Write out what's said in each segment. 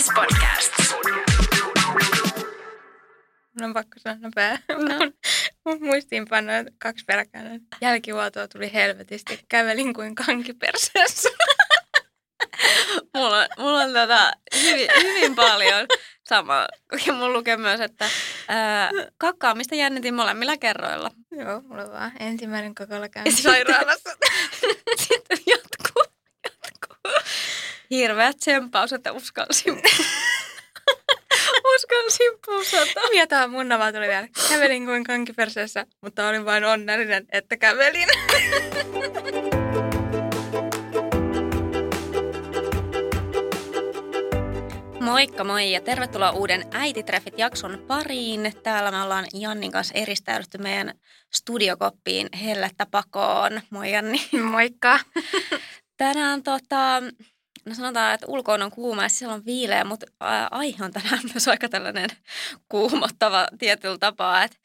Yes Podcast. Mun on pakko sanoa nopea. No. Mun muistiinpano kaksi peräkkäin. Jälkivuotoa tuli helvetisti. Kävelin kuin kankiperseessä. mulla, on, mulla on tota hyvin, hyvin paljon sama. Ja mulla lukee myös, että ää, kakkaamista jännitin molemmilla kerroilla. Joo, mulla on vaan ensimmäinen kokolla käynti sairaalassa. Sitten. Hirveä tsemppaus, että uskalsin. uskalsin pusata. Ja tää mun nava tuli vielä. Kävelin kuin kankiperseessä, mutta olin vain onnellinen, että kävelin. Moikka moi ja tervetuloa uuden Äititreffit-jakson pariin. Täällä me ollaan Jannin kanssa eristäydytty meidän studiokoppiin hellettä pakoon. Moi Janni. Moikka. Tänään tota, no sanotaan, että ulkoon on kuuma ja siellä on viileä, mutta aihe on tänään myös aika tällainen kuumottava tietyllä tapaa, että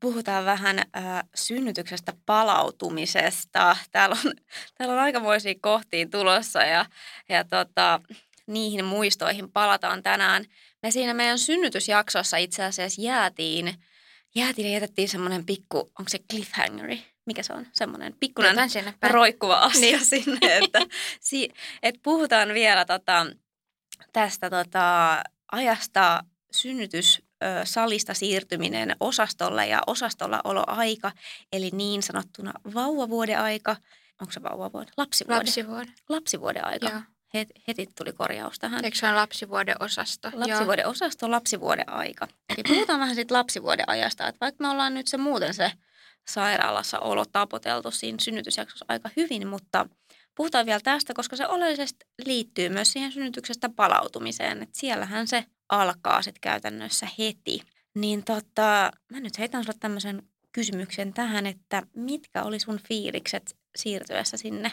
puhutaan vähän ää, synnytyksestä palautumisesta. Täällä on, täällä on aikamoisia kohtia tulossa ja, ja tota, niihin muistoihin palataan tänään. Me siinä meidän synnytysjaksossa itse asiassa jäätiin, jäätiin ja jätettiin semmoinen pikku, onko se cliffhangeri? Mikä se on? Semmoinen pikkuinen roikkuva asia niin. sinne, että, si, et puhutaan vielä tota, tästä tota, ajasta synnytys salista siirtyminen osastolle ja osastolla oloaika, eli niin sanottuna vauvavuoden aika. Onko se vauvavuode? Lapsivuode. Lapsivuode. Lapsivuoden aika. Joo heti tuli korjaus tähän. Eikö se ole lapsivuoden osasto? Lapsivuoden osasto, lapsivuoden aika. Eli puhutaan vähän siitä lapsivuoden ajasta, että vaikka me ollaan nyt se muuten se sairaalassa olo tapoteltu siinä synnytysjaksossa aika hyvin, mutta puhutaan vielä tästä, koska se oleellisesti liittyy myös siihen synnytyksestä palautumiseen, että siellähän se alkaa sitten käytännössä heti. Niin tota, mä nyt heitän sulle tämmöisen kysymyksen tähän, että mitkä oli sun fiilikset siirtyessä sinne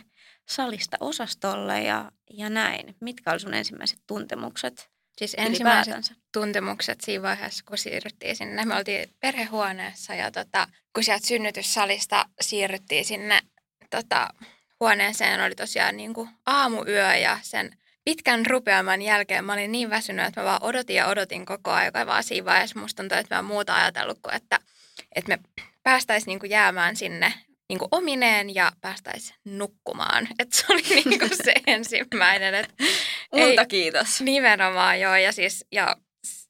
salista osastolle ja, ja näin. Mitkä oli sun ensimmäiset tuntemukset? Siis ensimmäiset tuntemukset siinä vaiheessa, kun siirryttiin sinne. Me oltiin perhehuoneessa ja tota, kun sieltä synnytyssalista siirryttiin sinne tota, huoneeseen, oli tosiaan niin kuin aamuyö ja sen pitkän rupeaman jälkeen mä olin niin väsynyt, että mä vaan odotin ja odotin koko ajan. Vaan siinä vaiheessa musta tuntui, että mä muuta ajatellut kuin, että, että me päästäisiin niin kuin jäämään sinne niin kuin omineen ja päästäisiin nukkumaan. Että se oli niin kuin se ensimmäinen. Että Multa kiitos. Nimenomaan joo ja siis ja,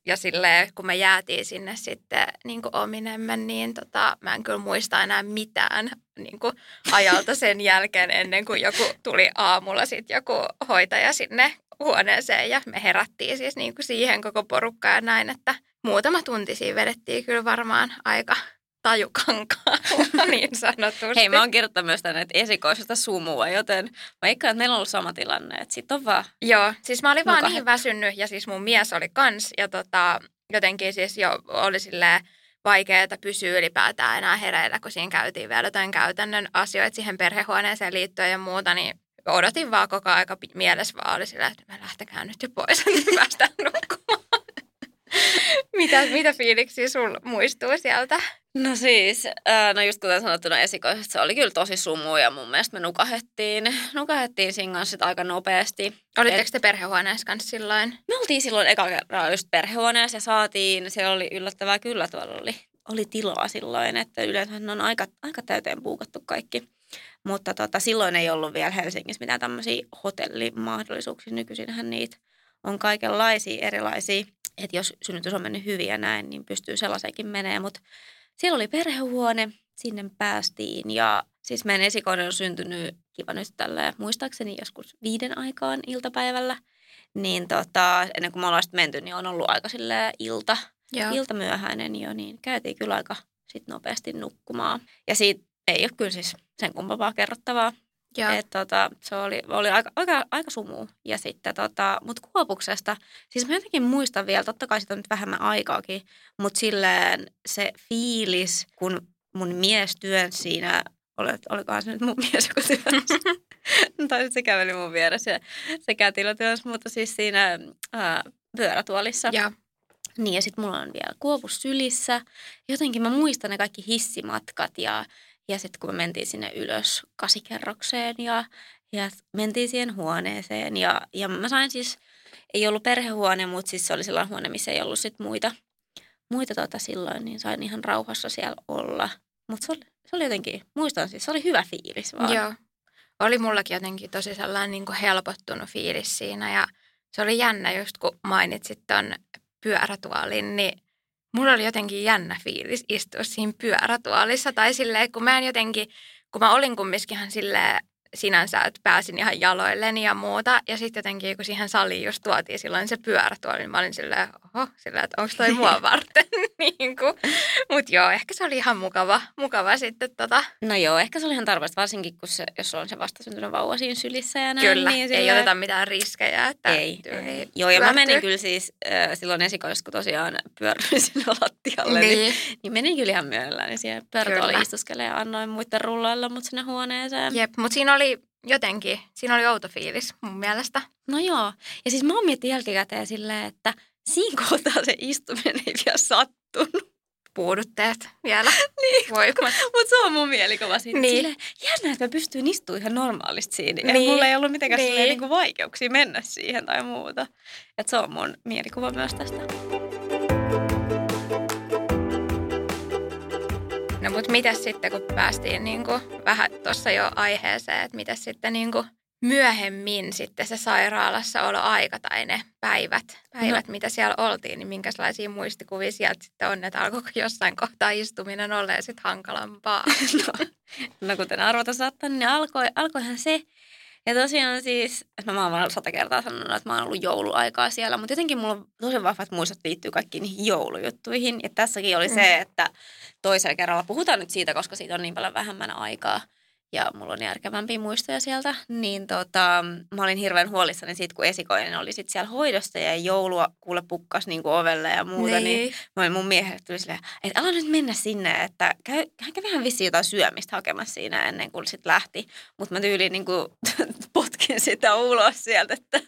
ja silleen, kun me jäätiin sinne sitten niin kuin ominemme, niin tota, mä en kyllä muista enää mitään niin kuin ajalta sen jälkeen ennen kuin joku tuli aamulla sitten joku hoitaja sinne huoneeseen ja me herättiin siis niin kuin siihen koko porukka ja näin, että muutama tunti siinä vedettiin kyllä varmaan aika tajukankaalla niin sanotusti. Hei, mä oon kirjoittanut myös tänne, että esikoisesta sumua, joten vaikka että meillä on ollut sama tilanne, että sit on vaan... Joo, siis mä olin vaan niin väsynyt ja siis mun mies oli kans ja tota, jotenkin siis jo oli silleen vaikeaa pysyä ylipäätään enää hereillä, kun siinä käytiin vielä jotain käytännön asioita siihen perhehuoneeseen liittyen ja muuta, niin odotin vaan koko aika mielessä vaan oli silleen, että me lähtekään nyt jo pois, että päästään nukkumaan. mitä, mitä fiiliksiä sul muistuu sieltä? No siis, äh, no just kuten sanottuna esikoisesti, se oli kyllä tosi sumu ja mun mielestä me nukahettiin, nukahettiin siinä kanssa aika nopeasti. Olitteko te perhehuoneessa kanssa silloin? Me oltiin silloin eka kerran just perhehuoneessa ja saatiin, siellä oli yllättävää kyllä tuolla oli, oli tilaa silloin, että yleensä on aika, aika täyteen puukattu kaikki. Mutta tota, silloin ei ollut vielä Helsingissä mitään tämmöisiä hotellimahdollisuuksia. Nykyisinhän niitä on kaikenlaisia erilaisia. Että jos synnytys on mennyt hyvin ja näin, niin pystyy sellaiseenkin menee. Mutta siellä oli perhehuone, sinne päästiin ja siis meidän esikoinen on syntynyt kiva nyt tällä muistaakseni joskus viiden aikaan iltapäivällä. Niin tota, ennen kuin me ollaan menty, niin on ollut aika ilta, Joo. ilta myöhäinen jo, niin käytiin kyllä aika sit nopeasti nukkumaan. Ja siitä ei ole kyllä siis sen kummempaa kerrottavaa. Et, tota, se oli, oli aika, aika, aika sumu. Ja sitten, tota, mutta Kuopuksesta, siis mä jotenkin muistan vielä, totta kai siitä on nyt vähemmän aikaakin, mutta silleen se fiilis, kun mun mies työn siinä, olet, olikohan se nyt mun mies, joka työnsi. tai se käveli mun vieressä ja se kätilö työnsi, mutta siis siinä ää, pyörätuolissa. Ja. Niin ja sitten mulla on vielä kuopus sylissä. Jotenkin mä muistan ne kaikki hissimatkat ja ja sitten kun me mentiin sinne ylös kasikerrokseen ja, Ja mentiin siihen huoneeseen ja, ja mä sain siis, ei ollut perhehuone, mutta siis se oli sellainen huone, missä ei ollut sit muita, muita tota silloin, niin sain ihan rauhassa siellä olla. Mutta se oli, se oli jotenkin, muistan siis, se oli hyvä fiilis vaan. Joo. Oli mullakin jotenkin tosi sellainen niin kuin helpottunut fiilis siinä ja se oli jännä just kun mainitsit ton pyörätuolin, niin mulla oli jotenkin jännä fiilis istua siinä pyörätuolissa tai silleen, kun mä en jotenkin, kun mä olin kumminkin silleen sinänsä, että pääsin ihan jaloilleni ja muuta. Ja sitten jotenkin, kun siihen saliin just tuotiin silloin se pyörätuoli, niin mä olin silleen, oho, silleen, että onko toi mua varten. niin Mutta joo, ehkä se oli ihan mukava, mukava sitten tota. No joo, ehkä se oli ihan tarpeesta, varsinkin kun se, jos on se vastasyntynyt vauva siinä sylissä ja näin. Kyllä, niin silleen... ei oteta mitään riskejä. Että ei, ei. Joo, ja mä menin kyllä siis äh, silloin esikoissa, kun tosiaan pyöryin sinne lattialle, niin, niin, niin menin kyllä ihan myöllään. Niin siihen pyörätuoli istuskelee ja annoin muiden rullailla mut sinne huoneeseen. Jep, mutta siinä oli oli jotenkin, siinä oli outo fiilis mun mielestä. No joo. Ja siis mä oon miettinyt jälkikäteen silleen, että siinä kohtaa se istuminen ei vielä sattunut. Puudutteet vielä niin, Mutta se on mun mielikuva siitä. Niin. Silleen, jännä, että mä pystyin istumaan ihan normaalisti siinä. Niin. Ja mulla ei ollut mitenkään niin. niin kuin vaikeuksia mennä siihen tai muuta. Että se on mun mielikuva myös tästä. No mutta mitäs sitten, kun päästiin niin kuin vähän tuossa jo aiheeseen, että mitä sitten niin kuin myöhemmin sitten se sairaalassa olo aika tai ne päivät, päivät no. mitä siellä oltiin, niin minkälaisia muistikuvia sieltä sitten on, että alkoiko jossain kohtaa istuminen olemaan sitten hankalampaa? no, no kuten arvota saattaa, niin alkoi, alkoihan se, ja tosiaan siis, että mä oon sata kertaa sanonut, että mä oon ollut jouluaikaa siellä, mutta jotenkin mulla on tosi vahvat muistot liittyy kaikkiin niihin joulujuttuihin. Ja tässäkin oli mm. se, että toisella kerralla puhutaan nyt siitä, koska siitä on niin paljon vähemmän aikaa – ja mulla on järkevämpiä muistoja sieltä, niin tota, mä olin hirveän huolissani siitä, kun esikoinen oli sit siellä hoidosta ja joulua kuule pukkas niin kuin ovelle ja muuta, niin, niin mä olin mun miehelle tuli silleen, että älä nyt mennä sinne, että käy, käy vähän vissiin jotain syömistä hakemassa siinä ennen kuin sit lähti. Mutta mä tyyliin niin kuin, potkin sitä ulos sieltä, että,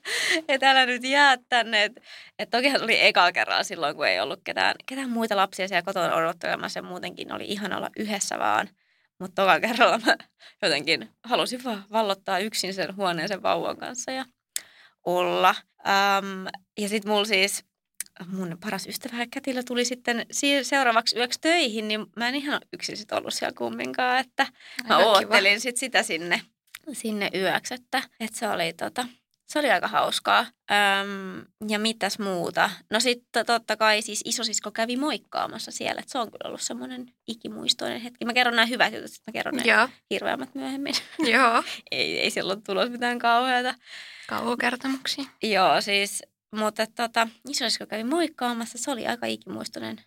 että älä nyt jää tänne. Että et tokihan se oli eka kerralla silloin, kun ei ollut ketään, ketään muita lapsia siellä kotona odottelemassa ja muutenkin oli ihan olla yhdessä vaan – mutta toka kerralla mä jotenkin halusin vaan vallottaa yksin sen huoneen sen vauvan kanssa ja olla. Ähm, ja sitten mulla siis mun paras ystävä Kätilä tuli sitten seuraavaksi yöksi töihin, niin mä en ihan yksin sit ollut siellä kumminkaan, että mä Aika oottelin sit sitä sinne, sinne yöksi, että, että se oli tota, se oli aika hauskaa. Öm, ja mitäs muuta? No sitten totta kai siis isosisko kävi moikkaamassa siellä. Että se on kyllä ollut semmoinen ikimuistoinen hetki. Mä kerron nämä hyvät jutut, sitten mä kerron ne Joo. hirveämmät myöhemmin. Joo. ei, ei silloin tulos mitään kauheata. Kauhukertomuksia. Joo, siis mutta tota, isosisko kävi moikkaamassa, se oli aika ikimuistoinen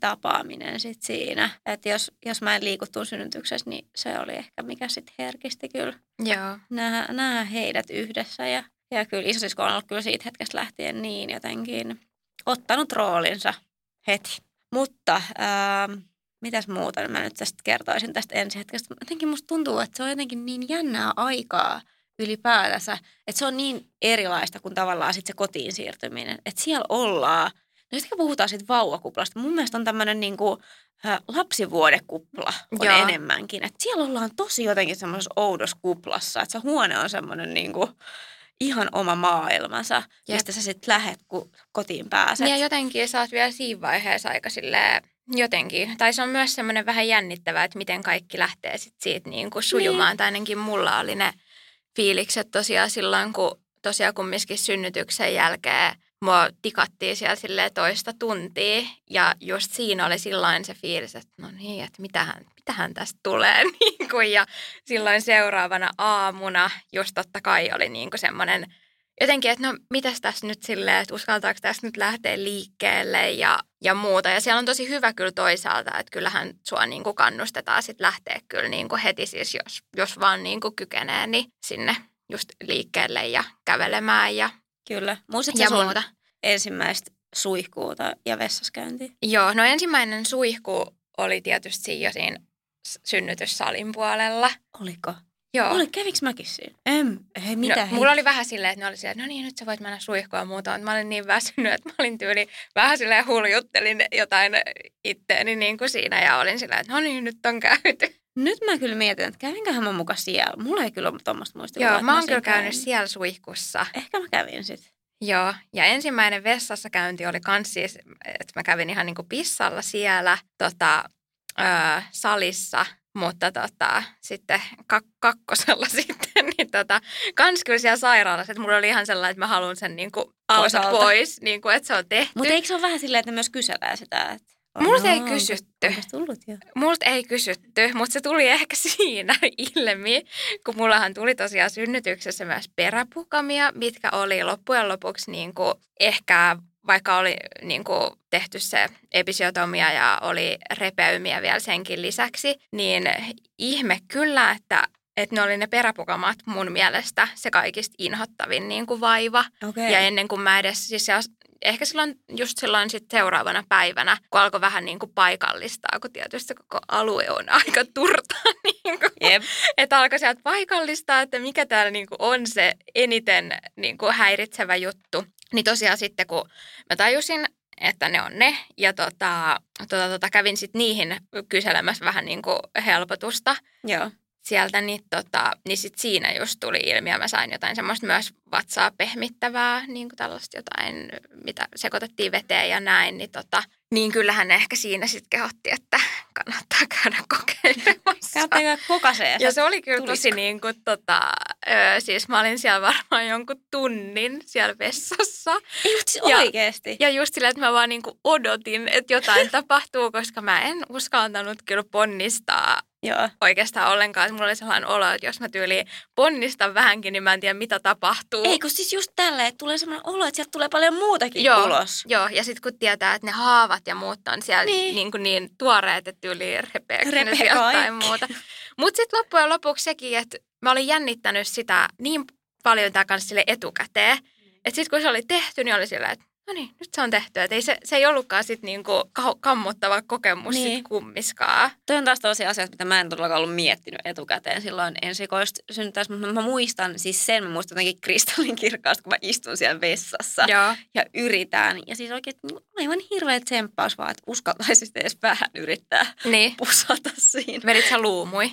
tapaaminen sit siinä. Että jos, jos mä en liiku tuon synnytyksessä, niin se oli ehkä mikä sitten herkisti kyllä. Joo. Nähdä, nähdä heidät yhdessä ja ja kyllä isosisko on ollut kyllä siitä hetkestä lähtien niin jotenkin ottanut roolinsa heti. Mutta ähm, mitäs muuta mä nyt tästä kertoisin tästä ensi hetkestä. Jotenkin musta tuntuu, että se on jotenkin niin jännää aikaa ylipäätänsä, että se on niin erilaista kuin tavallaan sitten se kotiin siirtyminen. Että siellä ollaan, no sitten puhutaan siitä vauvakuplasta, mun mielestä on tämmöinen niin kuin, lapsivuodekupla on Joo. enemmänkin. Että siellä ollaan tosi jotenkin semmoisessa oudossa kuplassa, että se huone on semmoinen niin kuin, ihan oma maailmansa, Jep. mistä sä sitten lähet, kun kotiin pääset. Ja jotenkin sä oot vielä siinä vaiheessa aika silleen, jotenkin. Tai se on myös semmoinen vähän jännittävää, että miten kaikki lähtee sit siitä niin kuin sujumaan. Niin. Tai ainakin mulla oli ne fiilikset tosiaan silloin, kun tosiaan kumminkin synnytyksen jälkeen mua tikattiin siellä toista tuntia. Ja just siinä oli silloin se fiilis, että no niin, että mitähän, mitähän tästä tulee. Niin kuin, ja silloin seuraavana aamuna just totta kai oli niin kuin semmoinen jotenkin, että no mitäs tässä nyt silleen, että uskaltaako tässä nyt lähteä liikkeelle ja, ja muuta. Ja siellä on tosi hyvä kyllä toisaalta, että kyllähän sua niin kuin kannustetaan sitten lähteä kyllä niin kuin heti siis, jos, jos vaan niin kuin kykenee, niin sinne just liikkeelle ja kävelemään ja Kyllä. Muistatko ja sun muuta. ensimmäistä suihkuuta ja vessaskäyntiä? Joo, no ensimmäinen suihku oli tietysti jo siinä synnytyssalin puolella. Oliko? Joo. Oli, käviks mäkin siinä? En, hei, mitä no, hei. Mulla oli vähän silleen, että ne oli silleen, että no niin, nyt sä voit mennä suihkuun ja muuta. Mutta mä olin niin väsynyt, että mä olin tyyli vähän silleen huljuttelin jotain itteeni niin kuin siinä ja olin silleen, että no niin, nyt on käyty. Nyt mä kyllä mietin, että kävinköhän mä mukaan siellä. Mulla ei kyllä ole tuommoista muistikuvaa. Joo, että mä oon kyllä käynyt käynyt. siellä suihkussa. Ehkä mä kävin sit. Joo, ja ensimmäinen vessassa käynti oli kans siis, että mä kävin ihan niinku pissalla siellä tota, ö, salissa, mutta tota, sitten kak- kakkosella sitten, niin tota, kans kyllä siellä sairaalassa, että mulla oli ihan sellainen, että mä haluan sen niinku Pois pois, niinku, että se on tehty. Mutta eikö se ole vähän silleen, että myös kyselee sitä? Että Multa ei kysytty. Onko tullut jo? Multa ei kysytty, mutta se tuli ehkä siinä ilmi, kun mullahan tuli tosiaan synnytyksessä myös peräpukamia, mitkä oli loppujen lopuksi niin kuin ehkä vaikka oli niin kuin tehty se episiotomia ja oli repeymiä vielä senkin lisäksi, niin ihme kyllä, että, että ne oli ne peräpukamat mun mielestä se kaikista inhottavin niin kuin vaiva. Okei. Ja ennen kuin mä edes, siis se, ehkä silloin, just silloin sit seuraavana päivänä, kun alkoi vähän niin kuin paikallistaa, kun tietysti koko alue on aika turta, niin kuin, Jep. että alkoi sieltä paikallistaa, että mikä täällä niin kuin on se eniten niin kuin häiritsevä juttu. Niin tosiaan sitten, kun mä tajusin, että ne on ne, ja tota, tota, tota, kävin sitten niihin kyselemässä vähän niin kuin helpotusta, Joo. Sieltä, niin, tota, niin sit siinä just tuli ilmi ja mä sain jotain semmoista myös vatsaa pehmittävää, niin kuin tällaista jotain, mitä sekoitettiin veteen ja näin, niin, tota, niin kyllähän ne ehkä siinä sitten kehotti, että kannattaa käydä kokeilemassa. Käyttäkää kokasee. Ja se oli kyllä tosi niin kuin, tota, ö, siis mä olin siellä varmaan jonkun tunnin siellä vessassa. Ei, mutta siis Ja- oikeesti. Ja just silleen, että mä vaan niin kuin odotin, että jotain tapahtuu, koska mä en uskaltanut kyllä ponnistaa Joo. oikeastaan ollenkaan. Mulla oli sellainen olo, että jos mä tyyliin ponnistan vähänkin, niin mä en tiedä mitä tapahtuu. Ei, kun siis just tälleen, että tulee sellainen olo, että sieltä tulee paljon muutakin Joo. ulos. Joo, ja sitten kun tietää, että ne haavat ja muut on siellä Niin. niin, kuin niin tuoreet, että tyyliin repeekö ne sieltä tai muuta. Mutta sitten loppujen lopuksi sekin, että mä olin jännittänyt sitä niin paljon tää kanssa sille etukäteen, että sitten kun se oli tehty, niin oli silleen, että no niin, nyt se on tehty. Että ei se, se ei ollutkaan sitten niinku ka- kammottava kokemus Niin. sit kummiskaan. Toi on taas tosi asia, mitä mä en todellakaan ollut miettinyt etukäteen silloin ensikoista synnyttäessä, mutta mä muistan siis sen, mä muistan jotenkin kristallin kirkkaasti, kun mä istun siellä vessassa Joo. ja yritän. Ja siis oikein aivan hirveä tsemppaus vaan, että uskaltaisi edes vähän yrittää Niin. pusata siinä. Vedit sä luumui?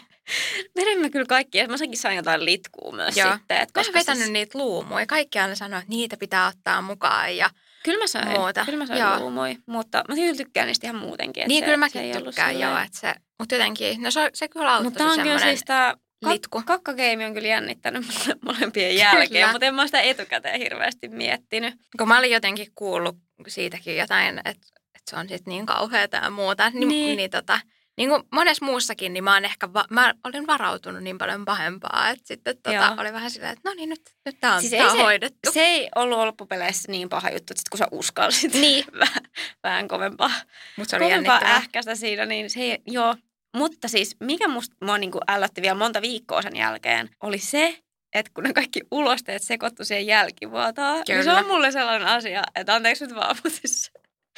Vedin mä kyllä kaikki, mä senkin sain jotain litkuu myös Joo. sitten. Että Mä en koska vetänyt siis, niitä luumuja. Kaikki aina sanoo, että niitä pitää ottaa mukaan. Ja, Kyllä mä sain, muuta. kyllä mä sain Joo. luumui, mutta mä kyllä tykkään niistä ihan muutenkin. niin se, kyllä se mäkin ollut tykkään, joo. Että se, mutta jotenkin, no se, se kyllä auttoi Mutta on kyllä siis tää litku. Kak- kakkakeimi on kyllä jännittänyt mole- molempien jälkeen, mutta en mä sitä etukäteen hirveästi miettinyt. Kun mä olin jotenkin kuullut siitäkin jotain, että, että se on sitten niin kauheata ja muuta, niin, Niin. niin. niin, tota, niin kuin monessa muussakin, niin mä, oon ehkä va- mä olin varautunut niin paljon pahempaa, että sitten tota, oli vähän silleen, että no niin, nyt, nyt tää on, Siis tää on se- hoidettu. Se ei ollut loppupeleissä niin paha juttu, että sit kun sä uskalsit Niin. vähän, vähän kovempaa, Mutta se oli kovempaa ähkästä siinä, niin se ei, joo. Mutta siis mikä musta mua niinku ällötti vielä monta viikkoa sen jälkeen, oli se, että kun ne kaikki ulosteet sekoittu siihen jälkivuotoon, niin se on mulle sellainen asia, että anteeksi nyt vaan, mutta siis,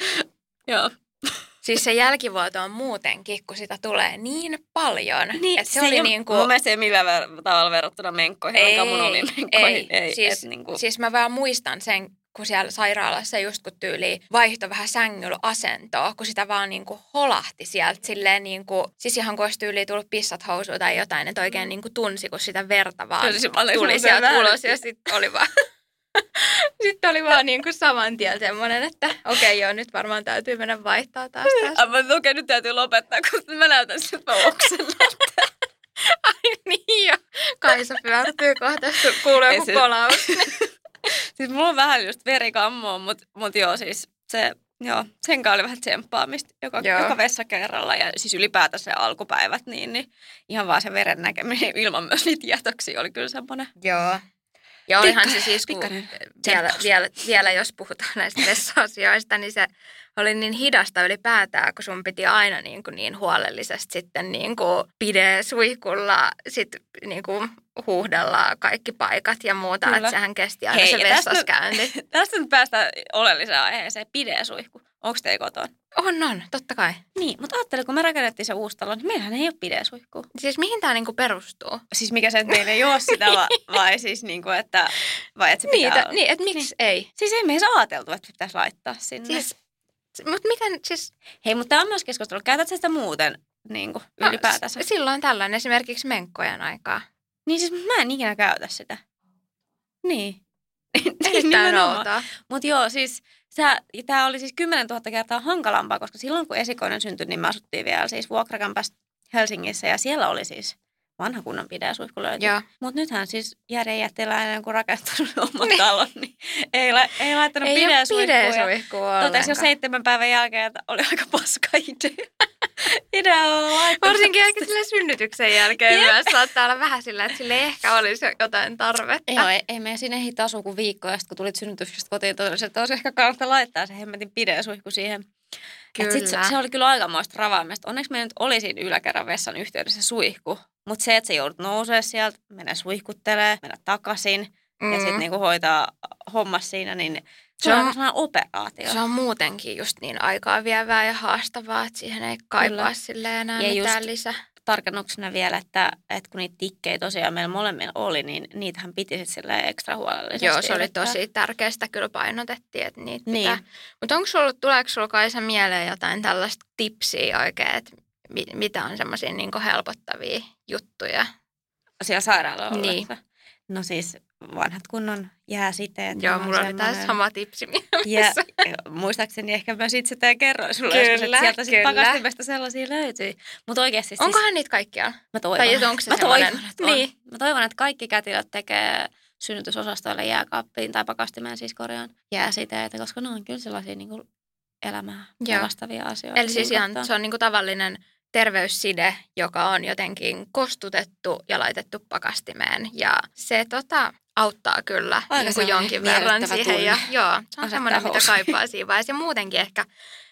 joo. Siis se jälkivuoto on muutenkin, kun sitä tulee niin paljon. Niin, että se, oli ei, niin kuin, Mun mielestä ei millään tavalla verrattuna menkkoihin, Ei, ainakaan mun omiin menkkoihin. ei. Ei, Siis- et niinku, Siis mä vaan muistan sen, kun siellä sairaalassa just kun tyyli vaihtoi vähän sängyllä asentoa, kun sitä vaan niin kuin holahti sieltä silleen niin kuin, siis ihan kun olisi tyyliin tullut pissat housuun tai jotain, että oikein niin kuin tunsi, kun sitä verta vaan Kyllä, siis tuli sieltä väärin. ulos ja sitten oli vaan sitten oli vaan niin kuin saman tien semmoinen, että okei okay, joo, nyt varmaan täytyy mennä vaihtaa taas tästä. Okei, okay, nyt täytyy lopettaa, kun mä näytän siltä, oksellan. Ai niin jo, Kaisa pyörtyy kohta, kun kuuluu Ei joku kolaus. siis mulla on vähän just verikammoa, mutta mut joo, siis se, joo, sen kanssa oli vähän tsemppaamista joka, Joo. joka vessa kerralla. Ja siis ylipäätään se alkupäivät, niin, niin ihan vaan se veren näkeminen ilman myös niitä jätöksiä oli kyllä semmoinen. Joo. Ja olihan se siis, kun vielä, vielä, vielä jos puhutaan näistä vessa-asioista, niin se oli niin hidasta ylipäätään, kun sun piti aina niin, kuin niin huolellisesti sitten niin kuin pide suihkulla sit niin kuin huuhdella kaikki paikat ja muuta, Kyllä. että sehän kesti aina Hei, se ja tästä-. Tästä nyt päästään oleelliseen aiheeseen, pidesuihku. Onko teillä kotona? On, on, totta kai. Niin, mutta ajattele, kun me rakennettiin se uusi talo, niin meillähän ei ole pidesuihkua. Siis mihin tämä niin kuin perustuu? Siis mikä se, että meillä ei ole sitä, vai, vai siis niin kuin, että, vai että se pitää Niitä, olla? niin, että miksi ei? Siis ei me edes ajateltu, että pitäisi laittaa sinne. Siis... Mutta miten, siis, Hei, mutta tämä on myös keskustelu. Käytät sä sitä muuten niin kuin, No, ylipäätänsä. s- silloin tällöin esimerkiksi menkkojen aikaa. Niin siis mä en ikinä käytä sitä. Niin. Erittäin outoa. Mutta joo, siis tämä oli siis 10 000 kertaa hankalampaa, koska silloin kun esikoinen syntyi, niin me asuttiin vielä siis vuokrakämpässä Helsingissä ja siellä oli siis vanha kunnon löytyi. Joo. Mutta nythän siis Jere Jättiläinen, kun rakentanut oman talon, niin ei, la, ei laittanut Ei ja pidesuihkua Totesi jo seitsemän päivän jälkeen, että oli aika paska idea. Idea on laittanut. Varsinkin ehkä sille synnytyksen jälkeen Jep. myös saattaa olla vähän sillä, että sille ehkä olisi jotain tarvetta. Joo, ei, ei me sinne ehitä asua kuin viikko, ja sitten kun tulit synnytyksestä kotiin, että olisi ehkä kannattaa laittaa se hemmetin pidesuihku siihen. Et sit se, Kyllä. se, oli kyllä aikamoista ravaamista. Onneksi meillä nyt oli siinä yläkerran vessan yhteydessä suihku, mutta se, että sä joudut nousee sieltä, mennä suihkuttelee, mennä takaisin mm. ja sitten niinku hoitaa hommas siinä, niin se, on on- sellainen operaatio. Se on muutenkin just niin aikaa vievää ja haastavaa, että siihen ei kaipaa Kyllä. silleen enää Ja mitään lisää. Tarkennuksena vielä, että, että kun niitä tikkejä tosiaan meillä molemmilla oli, niin niitähän piti sitten silleen ekstra huolellisesti. Joo, se oli yrittää. tosi tärkeää, sitä kyllä painotettiin, että niitä Niin. pitää. Mutta onko sulla, tuleeko sulla Kaisa mieleen jotain tällaista tipsiä oikein, että mi- mitä on semmoisia niinku helpottavia juttuja? Siellä sairaalalla Niin. No siis vanhat kunnon jääsiteet. Joo, mulla oli taas sama tipsi Ja, mielessä. ja muistaakseni ehkä mä sit sitä kerroin sulle Kyllä, joskus, että sieltä sit kyllä. pakastimesta sellaisia löytyi. Mutta oikeasti siis, Onkohan niitä kaikkialla? mä toivon, tai onko se mä toivon, että on. Niin. Mä toivon, että kaikki kätilöt tekee synnytysosastoille jääkaappiin tai pakastimeen siis korjaan jääsiteitä, koska ne on kyllä sellaisia niin kuin elämää pelastavia asioita. Eli siis niin ihan, se on niinku tavallinen terveysside, joka on jotenkin kostutettu ja laitettu pakastimeen. Ja se tota, auttaa kyllä Aika niin kuin jonkin verran siihen. Ja, joo, se on Asettaa semmoinen, mitä kaipaa siinä vaiheessa. Ja muutenkin ehkä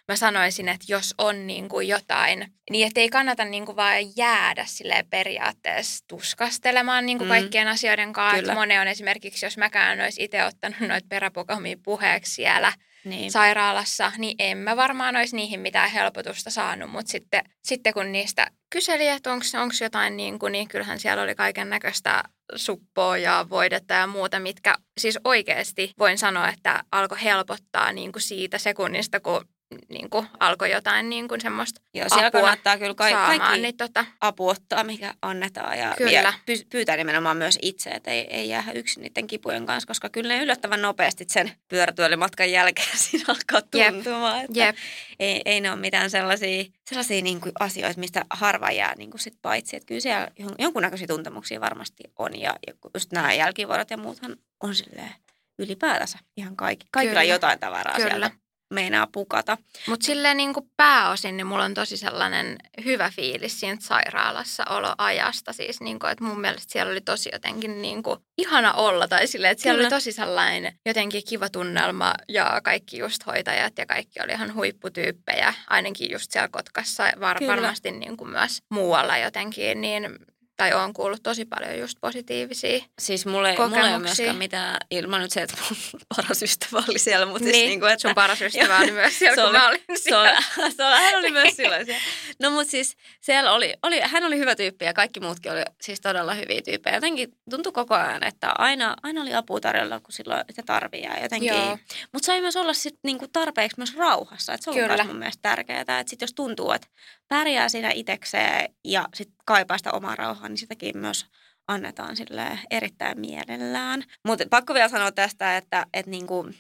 mä sanoisin, että jos on niin kuin jotain, niin että ei kannata niin kuin vaan jäädä silleen periaatteessa tuskastelemaan niin kuin Mm. kaikkien asioiden kanssa. Kyllä. Monen on esimerkiksi, jos mäkään olisi itse ottanut noita peräpokamia puheeksi siellä, niin. sairaalassa, niin en mä varmaan olisi niihin mitään helpotusta saanut. Mutta sitten, sitten kun niistä kyseli, että onko jotain, niin, kuin, niin kyllähän siellä oli kaiken näköistä suppoa ja voidetta ja muuta, mitkä siis oikeasti voin sanoa, että alkoi helpottaa niin kuin siitä sekunnista, kun niin kuin alkoi jotain niin kuin semmoista Joo, siellä apua kannattaa kyllä ka- saamaan. kaikki Niin tota, apu ottaa, mikä annetaan. Ja, Kyllä. ja py- pyytää nimenomaan myös itse, että ei, ei jää yksin niiden kipujen kanssa, koska kyllä ne yllättävän nopeasti sen pyörätuolimatkan jälkeen siinä alkaa Jep. tuntumaan. Että jep, Ei, ei ne ole mitään sellaisia, sellaisia niin kuin asioita, mistä harva jää niin kuin sit paitsi. Että kyllä siellä jon- jonkunnäköisiä tuntemuksia varmasti on. Ja, ja just nämä jälkivuorot ja muuthan on silleen ylipäätänsä ihan kaikki. Kaikilla Kyllä. jotain tavaraa Kyllä. sieltä meinaa pukata. Mutta silleen niin kuin pääosin, niin mulla on tosi sellainen hyvä fiilis siitä sairaalassa oloajasta. Siis niin kuin, että mun mielestä siellä oli tosi jotenkin niin kuin ihana olla. Tai silleen, että siellä Kyllä. oli tosi sellainen jotenkin kiva tunnelma ja kaikki just hoitajat ja kaikki oli ihan huipputyyppejä. Ainakin just siellä Kotkassa var- Kyllä. varmasti niin kuin myös muualla jotenkin. Niin, tai on kuullut tosi paljon just positiivisia. Siis mulle, mulle ei ole kokemuksia. myöskään mitään, ilman nyt se, että mun paras ystävä oli siellä, mutta niin, siis niin kuin, että sun paras ystävä oli myös siellä, se kun oli- mä olin se oli, siellä. se oli, hän oli myös silloin siellä. No mutta siis siellä oli, oli, hän oli hyvä tyyppi ja kaikki muutkin oli siis todella hyviä tyyppejä. Jotenkin tuntui koko ajan, että aina, aina oli apua tarjolla, kun silloin sitä tarvii ja jotenkin. Mutta sai myös olla sit niinku tarpeeksi myös rauhassa. Et se on myös mun mielestä tärkeää, että sit jos tuntuu, että pärjää siinä itekseen ja sit kaipaa sitä omaa rauhaa, niin sitäkin myös annetaan sille erittäin mielellään. Mutta pakko vielä sanoa tästä, että, että niinku,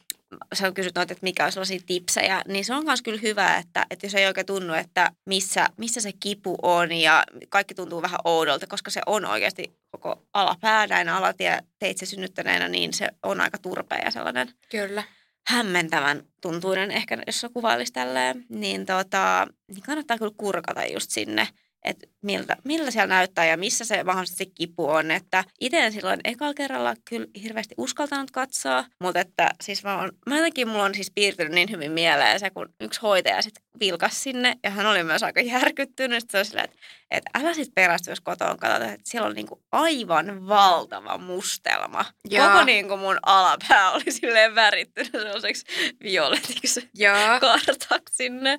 sä kysyt noita, että mikä on sellaisia tipsejä, niin se on myös kyllä hyvä, että, että jos ei oikein tunnu, että missä, missä se kipu on ja kaikki tuntuu vähän oudolta, koska se on oikeasti koko alapää näin alatie teitse synnyttäneenä, niin se on aika turpea ja sellainen Kyllä. Hämmentävän tuntuinen ehkä, jos se kuvailisi tälleen, niin, tota, niin kannattaa kyllä kurkata just sinne, että miltä, miltä siellä näyttää ja missä se mahdollisesti kipu on. Että itse en silloin ekalla kerralla kyllä hirveästi uskaltanut katsoa, mutta että siis mä, on, mä jotenkin mulla on siis piirtynyt niin hyvin mieleen se, kun yksi hoitaja sitten vilkas sinne ja hän oli myös aika järkyttynyt. Sitten se silleen, että, että älä sitten perästy, jos kotoa katsota, että siellä on niinku aivan valtava mustelma. Joo. Koko niinku mun alapää oli silleen värittynyt sellaiseksi violetiksi Joo. kartaksi sinne.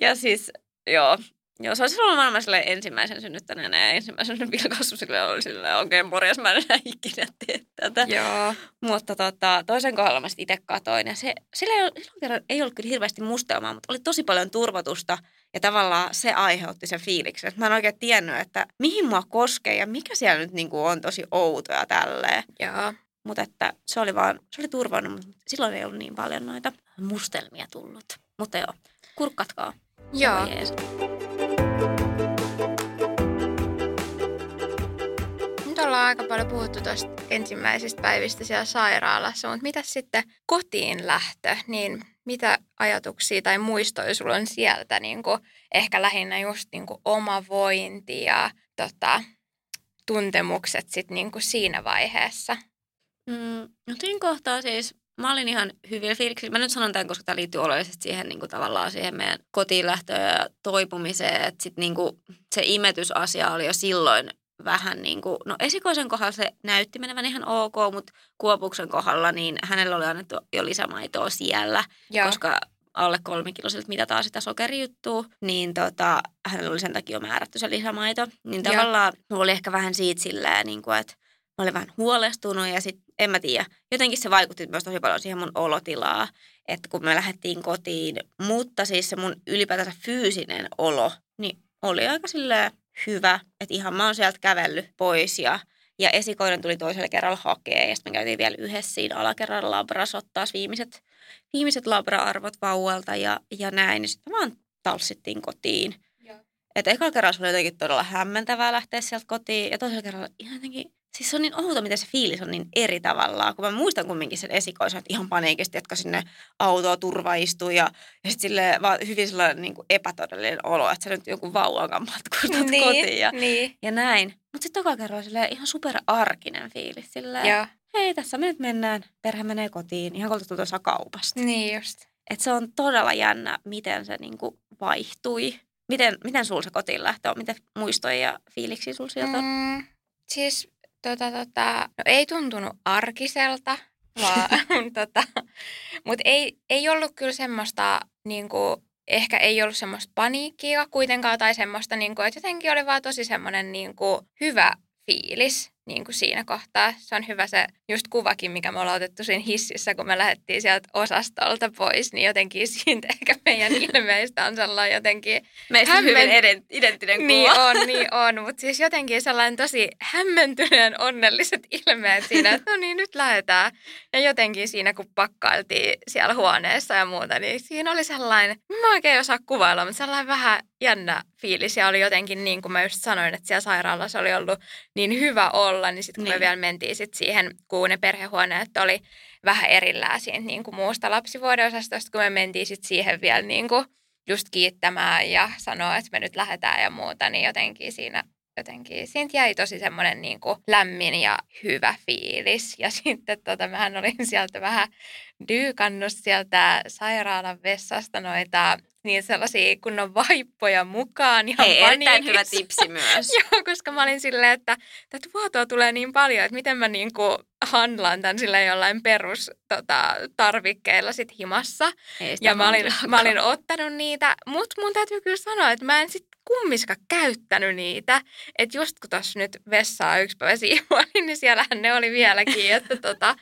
Ja siis, joo, Joo, se olisi ollut varmaan silleen ensimmäisen synnyttäneenä ja ensimmäisen vilkaisuusikille oli silleen, okei, okay, morjes, mä en enää ikinä tee tätä. Joo. Mutta tota, toisen kohdalla mä itse katoin ja se, sillä ei, silloin kerran ei ollut kyllä hirveästi mustelmaa, mutta oli tosi paljon turvatusta ja tavallaan se aiheutti sen fiiliksen. Että mä en oikein tiennyt, että mihin mua koskee ja mikä siellä nyt niin kuin on tosi outoja tälleen. Joo. Mutta että se oli vaan, se oli turvannut, mutta silloin ei ollut niin paljon noita mustelmia tullut. Mutta joo, kurkkatkaa. Joo. Jees. Ollaan aika paljon puhuttu tuosta ensimmäisistä päivistä siellä sairaalassa, mutta mitä sitten kotiin lähtö, niin mitä ajatuksia tai muistoja sulla on sieltä, niin kuin ehkä lähinnä just niin kuin oma vointi ja tota, tuntemukset sit niin kuin siinä vaiheessa? Mm, no siinä kohtaa siis mä olin ihan hyvin fiiliksillä. Mä nyt sanon tämän, koska tämä liittyy oleellisesti siihen niin kuin tavallaan siihen meidän kotiin lähtöön ja toipumiseen. Että sit niin kuin se imetysasia oli jo silloin vähän niin kuin, no esikoisen kohdalla se näytti menevän ihan ok, mutta Kuopuksen kohdalla niin hänellä oli annettu jo lisämaitoa siellä, Joo. koska alle kolmikiloiselta mitataan sitä sokerijuttua, niin tota, hänellä oli sen takia jo määrätty se lisämaito. Niin tavallaan mulla oli ehkä vähän siitä silleen, niin kuin, että mä olin vähän huolestunut ja sitten en mä tiedä, jotenkin se vaikutti myös tosi paljon siihen mun olotilaa, että kun me lähdettiin kotiin, mutta siis se mun ylipäätänsä fyysinen olo, niin oli aika silleen hyvä, että ihan mä oon sieltä kävellyt pois ja ja esikoinen tuli toisella kerralla hakee ja sitten me käytiin vielä yhdessä siinä alakerralla labras ottaa viimeiset, viimeiset labra-arvot vauvalta ja, ja näin. Ja sitten vaan talssittiin kotiin. Että ekalla kerralla se oli jotenkin todella hämmentävää lähteä sieltä kotiin ja toisella kerralla ihan jotenkin, siis se on niin outo, miten se fiilis on niin eri tavallaan, kun mä muistan kumminkin sen esikoisen, että ihan paniikisesti, jotka sinne autoa turvaistui ja, ja sitten sille vaan hyvin sellainen niin kuin epätodellinen olo, että sä nyt joku vauvan kanssa matkustat kotiin ja, niin. ja näin. Mutta sitten toka kerralla silleen ihan super arkinen fiilis. Silleen, Joo. hei tässä me nyt mennään, perhe menee kotiin, ihan kuin tuossa kaupasta. Niin just. Et se on todella jännä, miten se niinku vaihtui. Miten, miten sulla se kotiin lähtö on? Miten muistoja ja fiiliksiä sulla sieltä on? Mm, siis tota, tota, no ei tuntunut arkiselta, vaan tota, mutta ei, ei ollut kyllä semmoista niinku, ehkä ei ollut semmoista paniikkia kuitenkaan tai semmoista, niinku, että jotenkin oli vaan tosi semmoinen niinku, hyvä fiilis niin kuin siinä kohtaa. Se on hyvä se just kuvakin, mikä me ollaan otettu siinä hississä, kun me lähdettiin sieltä osastolta pois, niin jotenkin siitä ehkä meidän ilmeistä on sellainen jotenkin Meistä Hämmen- hyvin identtinen kuva. niin on, niin on, mutta siis jotenkin sellainen tosi hämmentyneen onnelliset ilmeet siinä, että no niin, nyt lähdetään. Ja jotenkin siinä, kun pakkailtiin siellä huoneessa ja muuta, niin siinä oli sellainen, mä oikein osaa kuvailla, mutta sellainen vähän jännä fiilis. Ja oli jotenkin niin kuin mä just sanoin, että siellä sairaalassa oli ollut niin hyvä olla, niin sitten kun niin. me vielä mentiin sit siihen, kun ne perhehuoneet oli vähän erillään siitä niin kuin muusta lapsivuodeosastosta, kun me mentiin sitten siihen vielä niin kuin just kiittämään ja sanoa, että me nyt lähdetään ja muuta, niin jotenkin siinä jotenkin siitä jäi tosi semmoinen niin kuin lämmin ja hyvä fiilis. Ja sitten tota, mähän olin sieltä vähän dyykannut sieltä sairaalan vessasta noita niin sellaisia kunnon vaippoja mukaan. Ihan Hei, erittäin hyvä tipsi myös. Joo, koska mä olin silleen, että tätä vuotoa tulee niin paljon, että miten mä niinku handlaan tämän sille jollain perus tota, tarvikkeilla sit himassa. Ei Ja mä olin, mä olin ottanut niitä, mutta mun täytyy kyllä sanoa, että mä en sit kummiskaan käyttänyt niitä. Että just kun tuossa nyt vessaa yksi päivä siivoilin, niin siellähän ne oli vieläkin, että tota,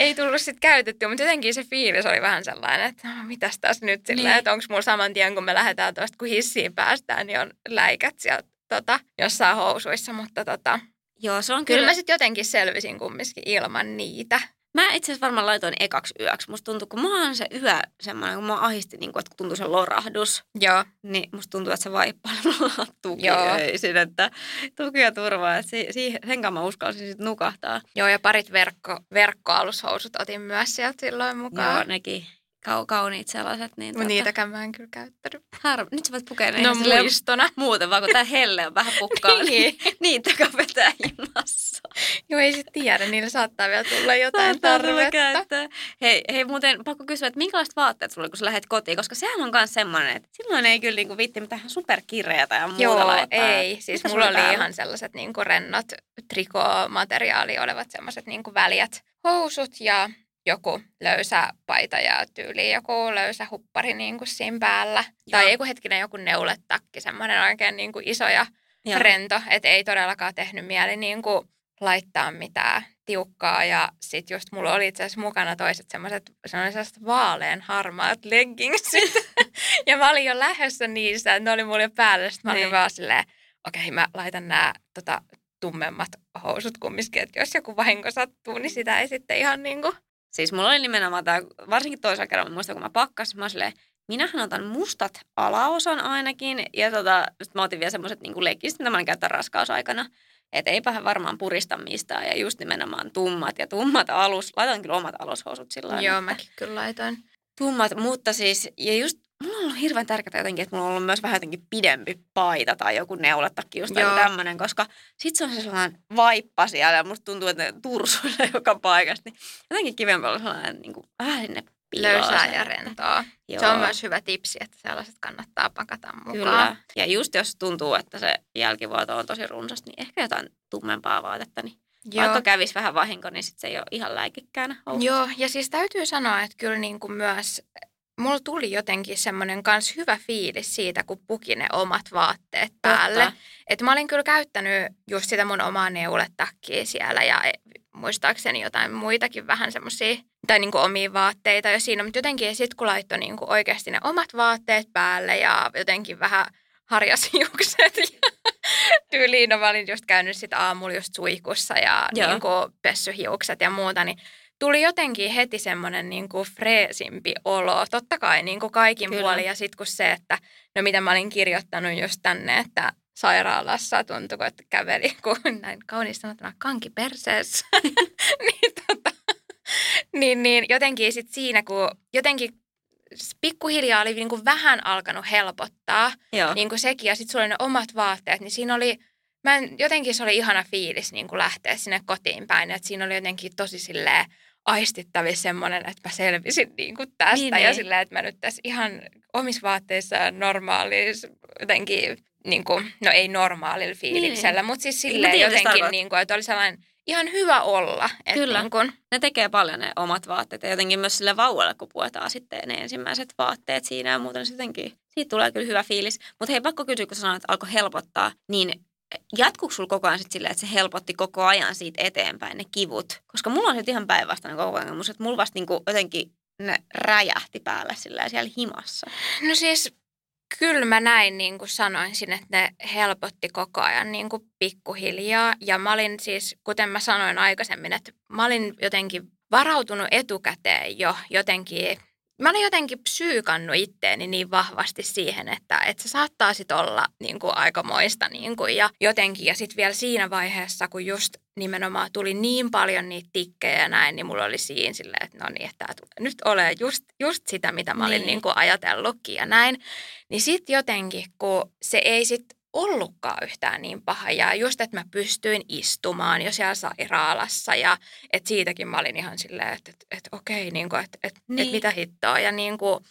ei tullut sit käytettyä. Mutta jotenkin se fiilis oli vähän sellainen, että no, mitäs tässä nyt silleen, Niin. että onko mulla saman tien, kun me lähdetään tuosta, kun hissiin päästään, niin on läikät sieltä tota, jossain housuissa. Mutta tota, Joo, se on kyllä, kyllä. mä sitten jotenkin selvisin kumminkin ilman niitä. Mä itse asiassa varmaan laitoin ekaksi yöksi. Musta tuntuu, kun mulla on se yö semmoinen, kun mua ahisti, niin kuin, että kun tuntuu se lorahdus, Joo, niin musta tuntuu, että se vaippailu mulla tuki Joo. öisin, että tuki ja turvaa. Että si- siihen, sen kanssa mä uskalsin sitten nukahtaa. Joo, ja parit verkko, verkkoalushousut otin myös sieltä silloin mukaan. Joo, nekin kau- kauniit sellaiset. Niin Mutta niitäkään mä en kyllä käyttänyt. Harv... Nyt sä voit pukea ne No ihan silleen muistona. muuten, vaan kun tää helle on vähän pukkaa, niin Niin. niitä vetää junassa. Joo, ei sit tiedä, niillä saattaa vielä tulla jotain tarvetta. käyttää. Hei, hei, muuten pakko kysyä, että minkälaiset vaatteet sulla oli, kun sä lähdet kotiin? Koska sehän on myös semmoinen, että silloin ei kyllä niinku vitti mitään ihan superkireätä ja muuta Joo, laittaa. ei. Siis Mitä mulla oli päällä? ihan sellaiset niinku rennot trikomateriaali olevat semmoiset niinku väljät housut ja joku löysä paita ja tyyli joku löysä huppari niin kuin siinä päällä. Joo. Tai joku hetkinen joku neuletakki, semmoinen oikein niin kuin iso ja Joo. rento, että ei todellakaan tehnyt mieli niin kuin laittaa mitään tiukkaa ja sitten just mulla oli itse asiassa mukana toiset semmoiset, sellaiset vaalean harmaat leggingsit ja mä olin jo lähdössä niissä, että ne oli mulla jo päällä, sitten mä olin niin. vaan silleen, okei okay, mä laitan nämä tota, tummemmat housut kumminkin, että jos joku vahinko sattuu, niin sitä ei sitten ihan niin kuin... Siis mulla oli nimenomaan tämä, varsinkin toisella kerralla, muistan kun mä pakkasin, mä silleen, minähän otan mustat alaosan ainakin, ja tota, sit mä otin vielä semmoiset niin leggingsit, mitä mä olin käyttänyt raskausaikana. Että eipä hän purista mistään ja just nimenomaan tummat ja tummat alus. Laitan kyllä omat alushousut sillä Joo, mäkin kyllä laitoin. Tummat, mutta siis, ja just mulla on ollut hirveän tärkeää jotenkin, että mulla on ollut myös vähän jotenkin pidempi paita tai joku neuletakki just tai tämmöinen, koska sit se on se sellainen vaippa siellä ja musta tuntuu, että ne tursuilee joka paikasta. Niin jotenkin kivempi olla sellainen niin kuin, vähän sinne Löysää ja rentoa. Joo. Se on myös hyvä tipsi, että sellaiset kannattaa pakata mukaan. Kyllä. Ja just jos tuntuu, että se jälkivuoto on tosi runsas, niin ehkä jotain tummempaa vaatetta, niin Joo. Vaikka kävisi vähän vahinko, niin sit se ei ole ihan läikikkäänä Joo, ja siis täytyy sanoa, että kyllä niin kuin myös mulla tuli jotenkin semmoinen kans hyvä fiilis siitä, kun puki ne omat vaatteet päälle. Että mä olin kyllä käyttänyt just sitä mun omaa neuletakkiä siellä ja e, muistaakseni jotain muitakin vähän semmoisia, tai niinku omia vaatteita jo siinä, mutta jotenkin sitten kun laittoi niinku oikeasti ne omat vaatteet päälle ja jotenkin vähän harjashiukset ja tyyliin, no mä olin just käynyt sitten aamulla just suikussa ja niinku pessyhiukset ja muuta, niin tuli jotenkin heti semmoinen niin kuin freesimpi olo. Totta kai niin kuin kaikin Kyllä. puolin. Ja sitten kun se, että no mitä mä olin kirjoittanut just tänne, että sairaalassa tuntuu, että käveli kuin näin kauniisti sanottuna kanki perseessä. niin, tota, niin, niin jotenkin sitten siinä, kun jotenkin pikkuhiljaa oli niin kuin vähän alkanut helpottaa Joo. niin kuin sekin. Ja sitten sulla oli ne omat vaatteet, niin siinä oli, mä en, jotenkin se oli ihana fiilis niin kuin lähteä sinne kotiin päin. Että siinä oli jotenkin tosi silleen, aistittavissa semmoinen, että mä selvisin niin kuin tästä niin, ja niin. silleen, että mä nyt tässä ihan omissa vaatteissa normaalissa jotenkin, niin kuin, no ei normaalilla fiiliksellä, niin. mutta siis silleen niin, jotenkin, niin kuin, että oli sellainen ihan hyvä olla. Että Kyllä, niin kun... ne tekee paljon ne omat vaatteet ja jotenkin myös sille vauvalle, kun puetaan sitten ne ensimmäiset vaatteet siinä ja muuten, jotenkin siitä tulee kyllä hyvä fiilis. Mutta hei, pakko kysyä, kun sanoit, että alkoi helpottaa, niin jatkuuko sulla koko ajan silleen, että se helpotti koko ajan siitä eteenpäin ne kivut? Koska mulla on nyt ihan päinvastainen koko ajan, että mulla vasta niinku jotenkin ne räjähti päälle sillä siellä himassa. No siis kyllä mä näin niin kuin sanoisin, että ne helpotti koko ajan niin kuin pikkuhiljaa. Ja mä olin siis, kuten mä sanoin aikaisemmin, että mä olin jotenkin varautunut etukäteen jo jotenkin mä olin jotenkin psyykannut itteeni niin vahvasti siihen, että, että se saattaa sitten olla niin kuin aikamoista niin kuin, ja jotenkin. Ja sitten vielä siinä vaiheessa, kun just nimenomaan tuli niin paljon niitä tikkejä ja näin, niin mulla oli siinä silleen, että no niin, että tämä tulee nyt ole just, just sitä, mitä mä olin niin. Niin kuin ajatellutkin ja näin. Niin sitten jotenkin, kun se ei sitten ollutkaan yhtään niin paha. Ja just, että mä pystyin istumaan jo siellä sairaalassa ja että siitäkin mä olin ihan silleen, että, että, että okei, niin kuin, että, että, niin. että mitä hittoa. Ja niin kuin,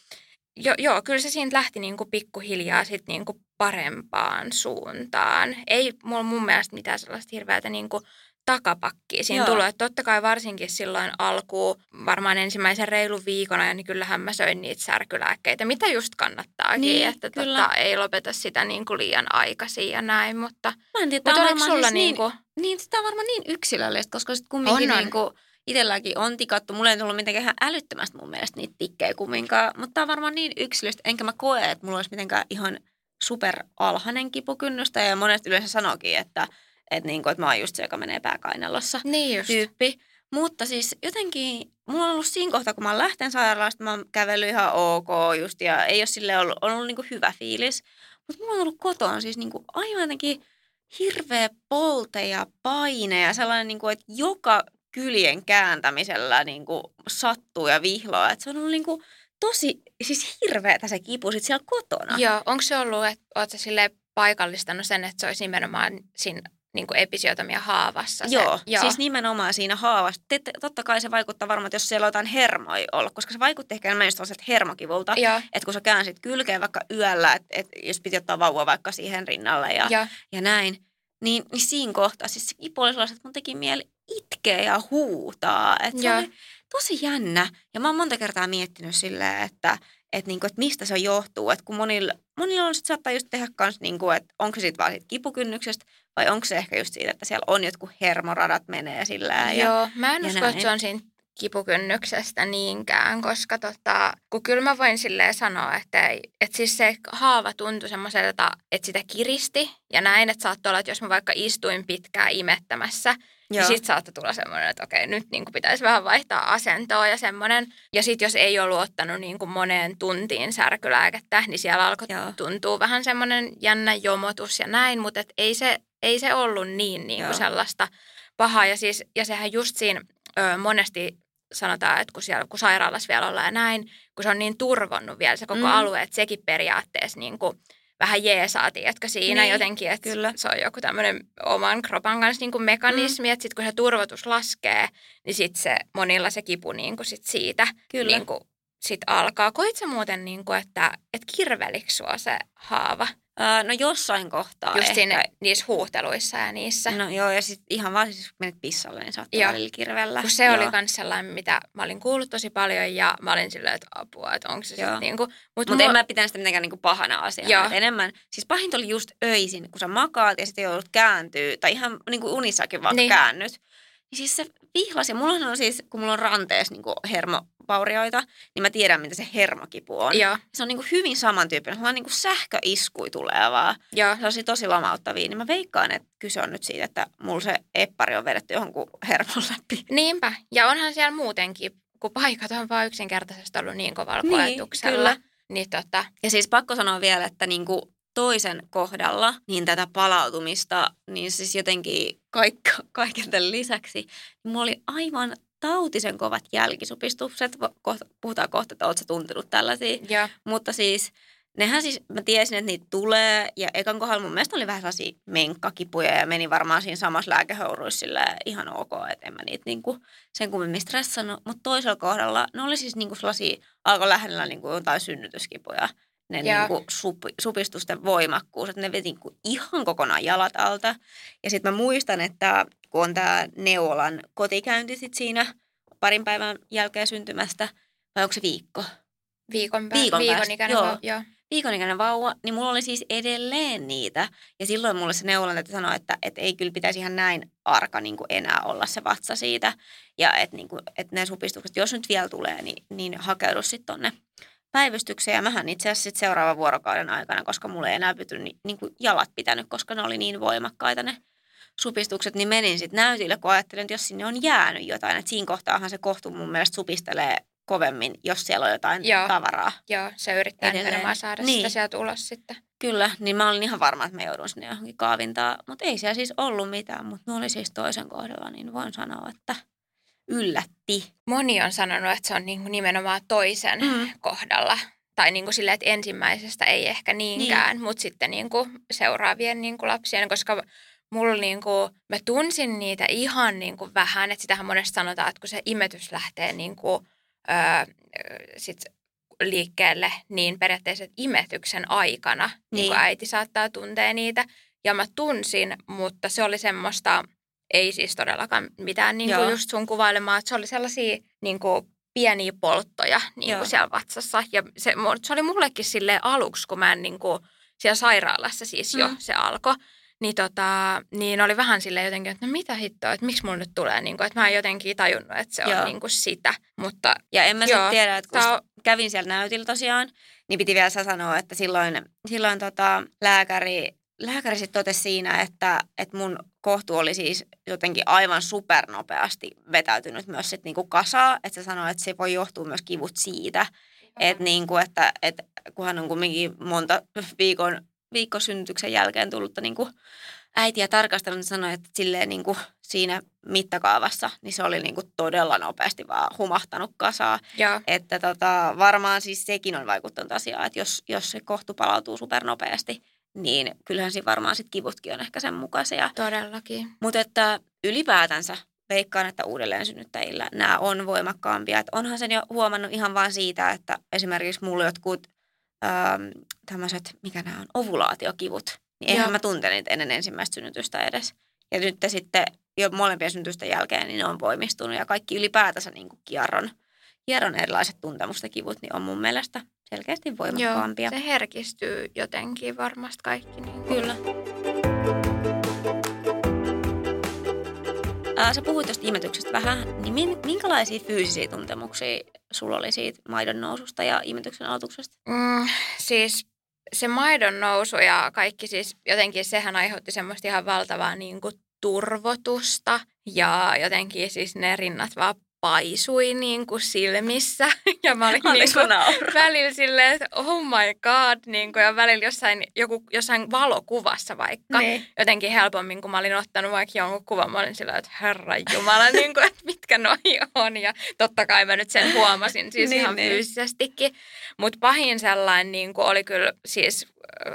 jo, joo, kyllä se siitä lähti niin kuin pikkuhiljaa sit niin kuin parempaan suuntaan. Ei mulla mun mielestä mitään sellaista hirveätä niin kuin takapakkiin siinä tullut. Että totta kai varsinkin silloin alkuun, varmaan ensimmäisen reilun viikon ajan, niin kyllähän mä söin niitä särkylääkkeitä, mitä just kannattaakin, niin, että tota, ei lopeta sitä niin kuin liian aikaisin ja näin, mutta, mä en tiedä, mutta oliko sulla siis niin, kuin... niin, sitä on varmaan niin yksilöllistä, koska sitten kumminkin on, on. Niin kuin, itselläkin on tikattu. Mulla ei tullut mitenkään älyttömästi mun mielestä niitä tikkejä kumminkaan, mutta tämä on varmaan niin yksilöllistä, enkä mä koe, että mulla olisi mitenkään ihan super alhainen kipukynnystä ja monesti yleensä sanokin, että että, niin kuin, että mä oon just se, joka menee pääkainalossa niin just. tyyppi. Mutta siis jotenkin, mulla on ollut siinä kohtaa, kun mä oon lähten sairaalasta, mä oon kävellyt ihan ok just ja ei ole sille ollut, on ollut niin kuin hyvä fiilis. Mutta mulla on ollut kotona siis niin kuin aivan jotenkin hirveä polte ja paine ja sellainen, niin kuin, että joka kyljen kääntämisellä niin kuin sattuu ja vihloa. Että se on ollut niin kuin tosi, siis hirveätä se kipu sit siellä kotona. Joo, onko se ollut, että oot sä paikallistanut sen, että se olisi nimenomaan siinä niin kuin episiotomia haavassa. Se, joo, joo, siis nimenomaan siinä haavassa. Totta kai se vaikuttaa varmaan, että jos siellä on jotain hermoja ollut, koska se vaikutti ehkä enemmän just hermokivulta. Että kun sä käänsit kylkeen vaikka yöllä, että et jos piti ottaa vauva vaikka siihen rinnalle ja, ja. ja näin, niin, niin siinä kohtaa siis se kipu oli sellaiset, että mun teki mieli itkeä ja huutaa. Että se oli tosi jännä. Ja mä oon monta kertaa miettinyt silleen, että että, niinku, että mistä se johtuu. Että kun monilla, monilla on sit saattaa just tehdä kans, niinku, että onko se sitten vaan siitä kipukynnyksestä vai onko se ehkä just siitä, että siellä on jotkut hermoradat menee sillä ja Joo, mä en usko, että se on siinä kipukynnyksestä niinkään, koska tota, kun kyllä mä voin silleen sanoa, että, ei, että siis se haava tuntui semmoiselta, että sitä kiristi ja näin, että saattoi olla, että jos mä vaikka istuin pitkään imettämässä, Joo. niin sitten saattoi tulla semmoinen, että okei, nyt niin kuin pitäisi vähän vaihtaa asentoa ja semmoinen. Ja sitten jos ei ollut ottanut niin kuin moneen tuntiin särkylääkettä, niin siellä alkoi Joo. tuntua vähän semmoinen jännä jomotus ja näin, mutta et ei, se, ei se ollut niin, niin kuin sellaista pahaa. Ja, siis, ja sehän just siinä ö, monesti sanotaan, että kun, siellä, kun sairaalassa vielä ollaan ja näin, kun se on niin turvonnut vielä se koko Mm. alue, että sekin periaatteessa niin kuin vähän jeesaa, tiedätkö, siinä Niin, jotenkin, että kyllä. se on joku tämmöinen oman kropan kanssa niin kuin mekanismi, mm. että sitten kun se turvotus laskee, niin sitten se monilla se kipu niin kuin sit siitä Kyllä. niin kuin sit alkaa. Koit sä muuten, niin kuin, että, että kirvelikö sua se haava? No jossain kohtaa Just ehkä. siinä niissä huuhteluissa ja niissä. No joo, ja sitten ihan vaan siis kun menet pissalle, niin välillä kirvellä. Kun se Joo. oli myös sellainen, mitä mä olin kuullut tosi paljon ja mä olin silleen, että apua, että onko se sitten niin kuin. Mutta en mä pitänyt sitä mitenkään niinku pahana asiana. Enemmän, siis pahinta oli just öisin, kun sä makaat ja sitten joudut kääntyy, tai ihan niinku unissakin niin. Niin. käännyt. Niin siis se vihlasi. Mulla on siis, kun mulla on ranteessa niinku hermovaurioita, niin mä tiedän, mitä se hermokipu on. Joo, Se on niinku hyvin samantyyppinen. Mulla on niinku sähköiskui tulee vaan. joo. Se on tosi lamauttavia. Niin mä veikkaan, että kyse on nyt siitä, että mulla se eppari on vedetty johonkin hermon läpi. Niinpä. Ja onhan siellä muutenkin, kun paikat on vaan yksinkertaisesti ollut niin kovalla Niin, koetuksella. kyllä. Niin tota, Ja siis pakko sanoa vielä, että niinku toisen kohdalla, niin tätä palautumista, niin siis jotenkin kaikka, kaiken tämän lisäksi, niin mulla oli aivan tautisen kovat jälkisupistukset. Kohta, puhutaan kohta, että ootko sä tuntenut tällaisia. joo. Mutta siis nehän siis, mä tiesin, että niitä tulee. Ja ekan kohdalla mun mielestä oli vähän sellaisia menkkakipuja ja meni varmaan siinä samassa lääkehouruissa ihan ok, että en mä niitä niinku sen kummemmin stressannut. Mutta toisella kohdalla ne oli siis niinku sellaisia, alkoi lähellä niinku jotain synnytyskipuja. Ne Joo. niinku sup, supistusten voimakkuus, että ne veti niinku ihan kokonaan jalat alta. Ja sitten mä muistan, että kun on tämä Neuvolan kotikäynti sit siinä parin päivän jälkeen syntymästä, vai onko se viikko? Viikon, pää- Viikon viikon ikäinen. joo. Joo. joo. viikonikäinen vauva, niin mulla oli siis edelleen niitä. Ja silloin mulle se neuvonantaja sanoi, että, että ei kyllä pitäisi ihan näin arka niin kuin enää olla se vatsa siitä. Ja että, niin kuin, että ne supistukset, jos nyt vielä tulee, niin, niin hakeudu sitten tonne päivystykseen. Ja mähän itse asiassa sit seuraavan vuorokauden aikana, koska mulla ei enää pity niin, niin kuin jalat pitänyt, koska ne oli niin voimakkaita ne supistukset, niin menin sitten näytille, kun ajattelin, että jos sinne on jäänyt jotain. Että siinä kohtaahan se kohtu mun mielestä supistelee kovemmin, jos siellä on jotain Joo. tavaraa. Joo, se yrittää Edelleen. nimenomaan saada Niin. sitä sieltä ulos sitten. Kyllä, niin mä olin ihan varma, että mä joudun sinne johonkin kaavintaa. Mutta ei siellä siis ollut mitään, mutta ne oli siis toisen kohdalla, niin voin sanoa, että yllätti. Moni on sanonut, että se on niin kuin nimenomaan toisen Mm. kohdalla. Tai niin kuin silleen, että ensimmäisestä ei ehkä niinkään, niin. mutta sitten niin kuin seuraavien niin kuin lapsien, koska mulla niin kuin, mä tunsin niitä ihan niin kuin vähän, että sitähän monesti sanotaan, että kun se imetys lähtee niin kuin, öö, sit liikkeelle, niin periaatteessa imetyksen aikana niin. Niin. äiti saattaa tuntea niitä. Ja mä tunsin, mutta se oli semmoista, ei siis todellakaan mitään niin kuin just sun kuvailemaa, että se oli sellaisia niin kuin pieniä polttoja niin kuin siellä vatsassa. Ja se, se oli mullekin silleen aluksi, kun mä en niin kuin, siellä sairaalassa siis jo Mm. se alkoi. Niin, tota, niin oli vähän silleen jotenkin, että no mitä hittoa, että miksi mulla nyt tulee, niin kuin, että mä en jotenkin tajunnut, että se Joo. on niin kuin sitä. Mutta Ja en mä Joo, sitten tiedä, että kun on- kävin siellä näytillä tosiaan, niin piti vielä sanoa, että silloin, silloin tota, lääkäri, lääkäri sitten totesi siinä, että, että mun kohtu oli siis jotenkin aivan supernopeasti vetäytynyt myös sit niinku kasaa. Että se sanoi, että se voi johtua myös kivut siitä, että, niinku, että, että kunhan on kumminkin monta viikon, viikkosynnytyksen jälkeen tullutta niinku äitiä tarkastanut, niin sanoi, että silleen niinku siinä mittakaavassa, niin se oli niinku todella nopeasti vaan humahtanut kasaa. joo, Että tota, varmaan siis sekin on vaikuttanut asiaan, että jos, jos se kohtu palautuu supernopeasti, niin kyllähän siinä varmaan sit kivutkin on ehkä sen mukaisia. todellakin. Mutta että ylipäätänsä veikkaan, että uudelleen synnyttäjillä nämä on voimakkaampia. Et onhan sen jo huomannut ihan vain siitä, että esimerkiksi mulla jotkut ähm, tämmöiset, mikä nämä on, ovulaatiokivut, niin eihän Joo. mä tunte niitä ennen ensimmäistä synnytystä edes. Ja nyt sitten jo molempien syntysten jälkeen, niin ne on voimistunut ja kaikki ylipäätänsä niin kuin kierron, kierron erilaiset tuntemusta kivut, niin on mun mielestä selkeästi voimakkaampia. Joo, se herkistyy jotenkin varmasti kaikki. Niin kuin. Kyllä. Ää, sä puhuit tuosta imetyksestä vähän, niin minkälaisia fyysisiä tuntemuksia sulla oli siitä maidon noususta ja imetyksen aloituksesta? Mm, siis se maidon nousu ja kaikki siis jotenkin sehän aiheutti semmoista ihan valtavaa niin kuin turvotusta ja jotenkin siis ne rinnat vaan paisui niin kuin silmissä. Ja mä olin niin kuin välillä silleen, että oh my god, niin kuin, ja välillä jossain, joku, jossain valokuvassa vaikka. Ne. Niin. Jotenkin helpommin, kun mä olin ottanut vaikka jonkun kuvan, mä olin silleen, että herra jumala, niin kuin, että mitkä noi on. Ja totta kai mä nyt sen huomasin siis niin, ihan niin. fyysisestikin. Mutta pahin sellainen niin kuin oli kyllä siis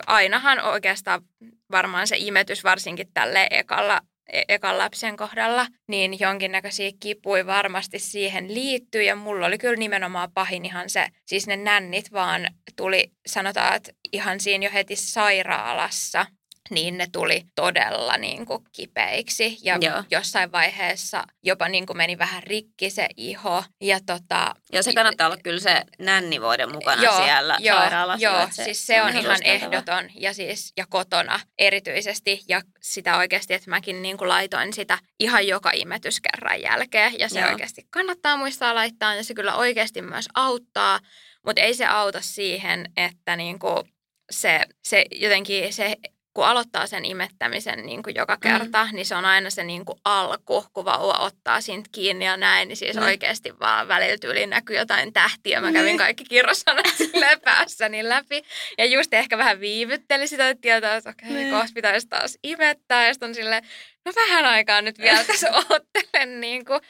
ainahan oikeastaan varmaan se imetys varsinkin tälle ekalla E- ekan lapsen kohdalla, niin jonkinnäköisiä kipuja varmasti siihen liittyy. Ja mulla oli kyllä nimenomaan pahin ihan se, siis ne nännit vaan tuli, sanotaan, että ihan siinä jo heti sairaalassa niin ne tuli todella niin kuin kipeiksi. Ja Joo. jossain vaiheessa jopa niin kuin meni vähän rikki se iho. Ja, tota, ja se kannattaa olla kyllä se nännivoiden mukana joo, siellä joo, sairaalassa. Joo, se, siis se on ihan ehdoton ja, siis, ja kotona erityisesti. Ja sitä oikeasti, että mäkin niin kuin laitoin sitä ihan joka imetyskerran jälkeen. Ja se joo. oikeasti kannattaa muistaa laittaa ja se kyllä oikeasti myös auttaa. Mutta ei se auta siihen, että niin kuin se, se jotenkin se kun aloittaa sen imettämisen niin kuin joka kerta, mm. niin se on aina se niin kuin alku, kun vauva ottaa siitä kiinni ja näin, niin siis mm. oikeasti vaan välillä tyyliin näkyy jotain tähtiä. Mä kävin mm. kaikki kirrosanat silleen päässäni läpi. Ja just ehkä vähän viivytteli sitä, että tietää, että okei, okay, mm. kohta pitäisi taas imettää. Ja sitten on silleen, no vähän aikaa nyt vielä tässä oottelen. Niin kuin.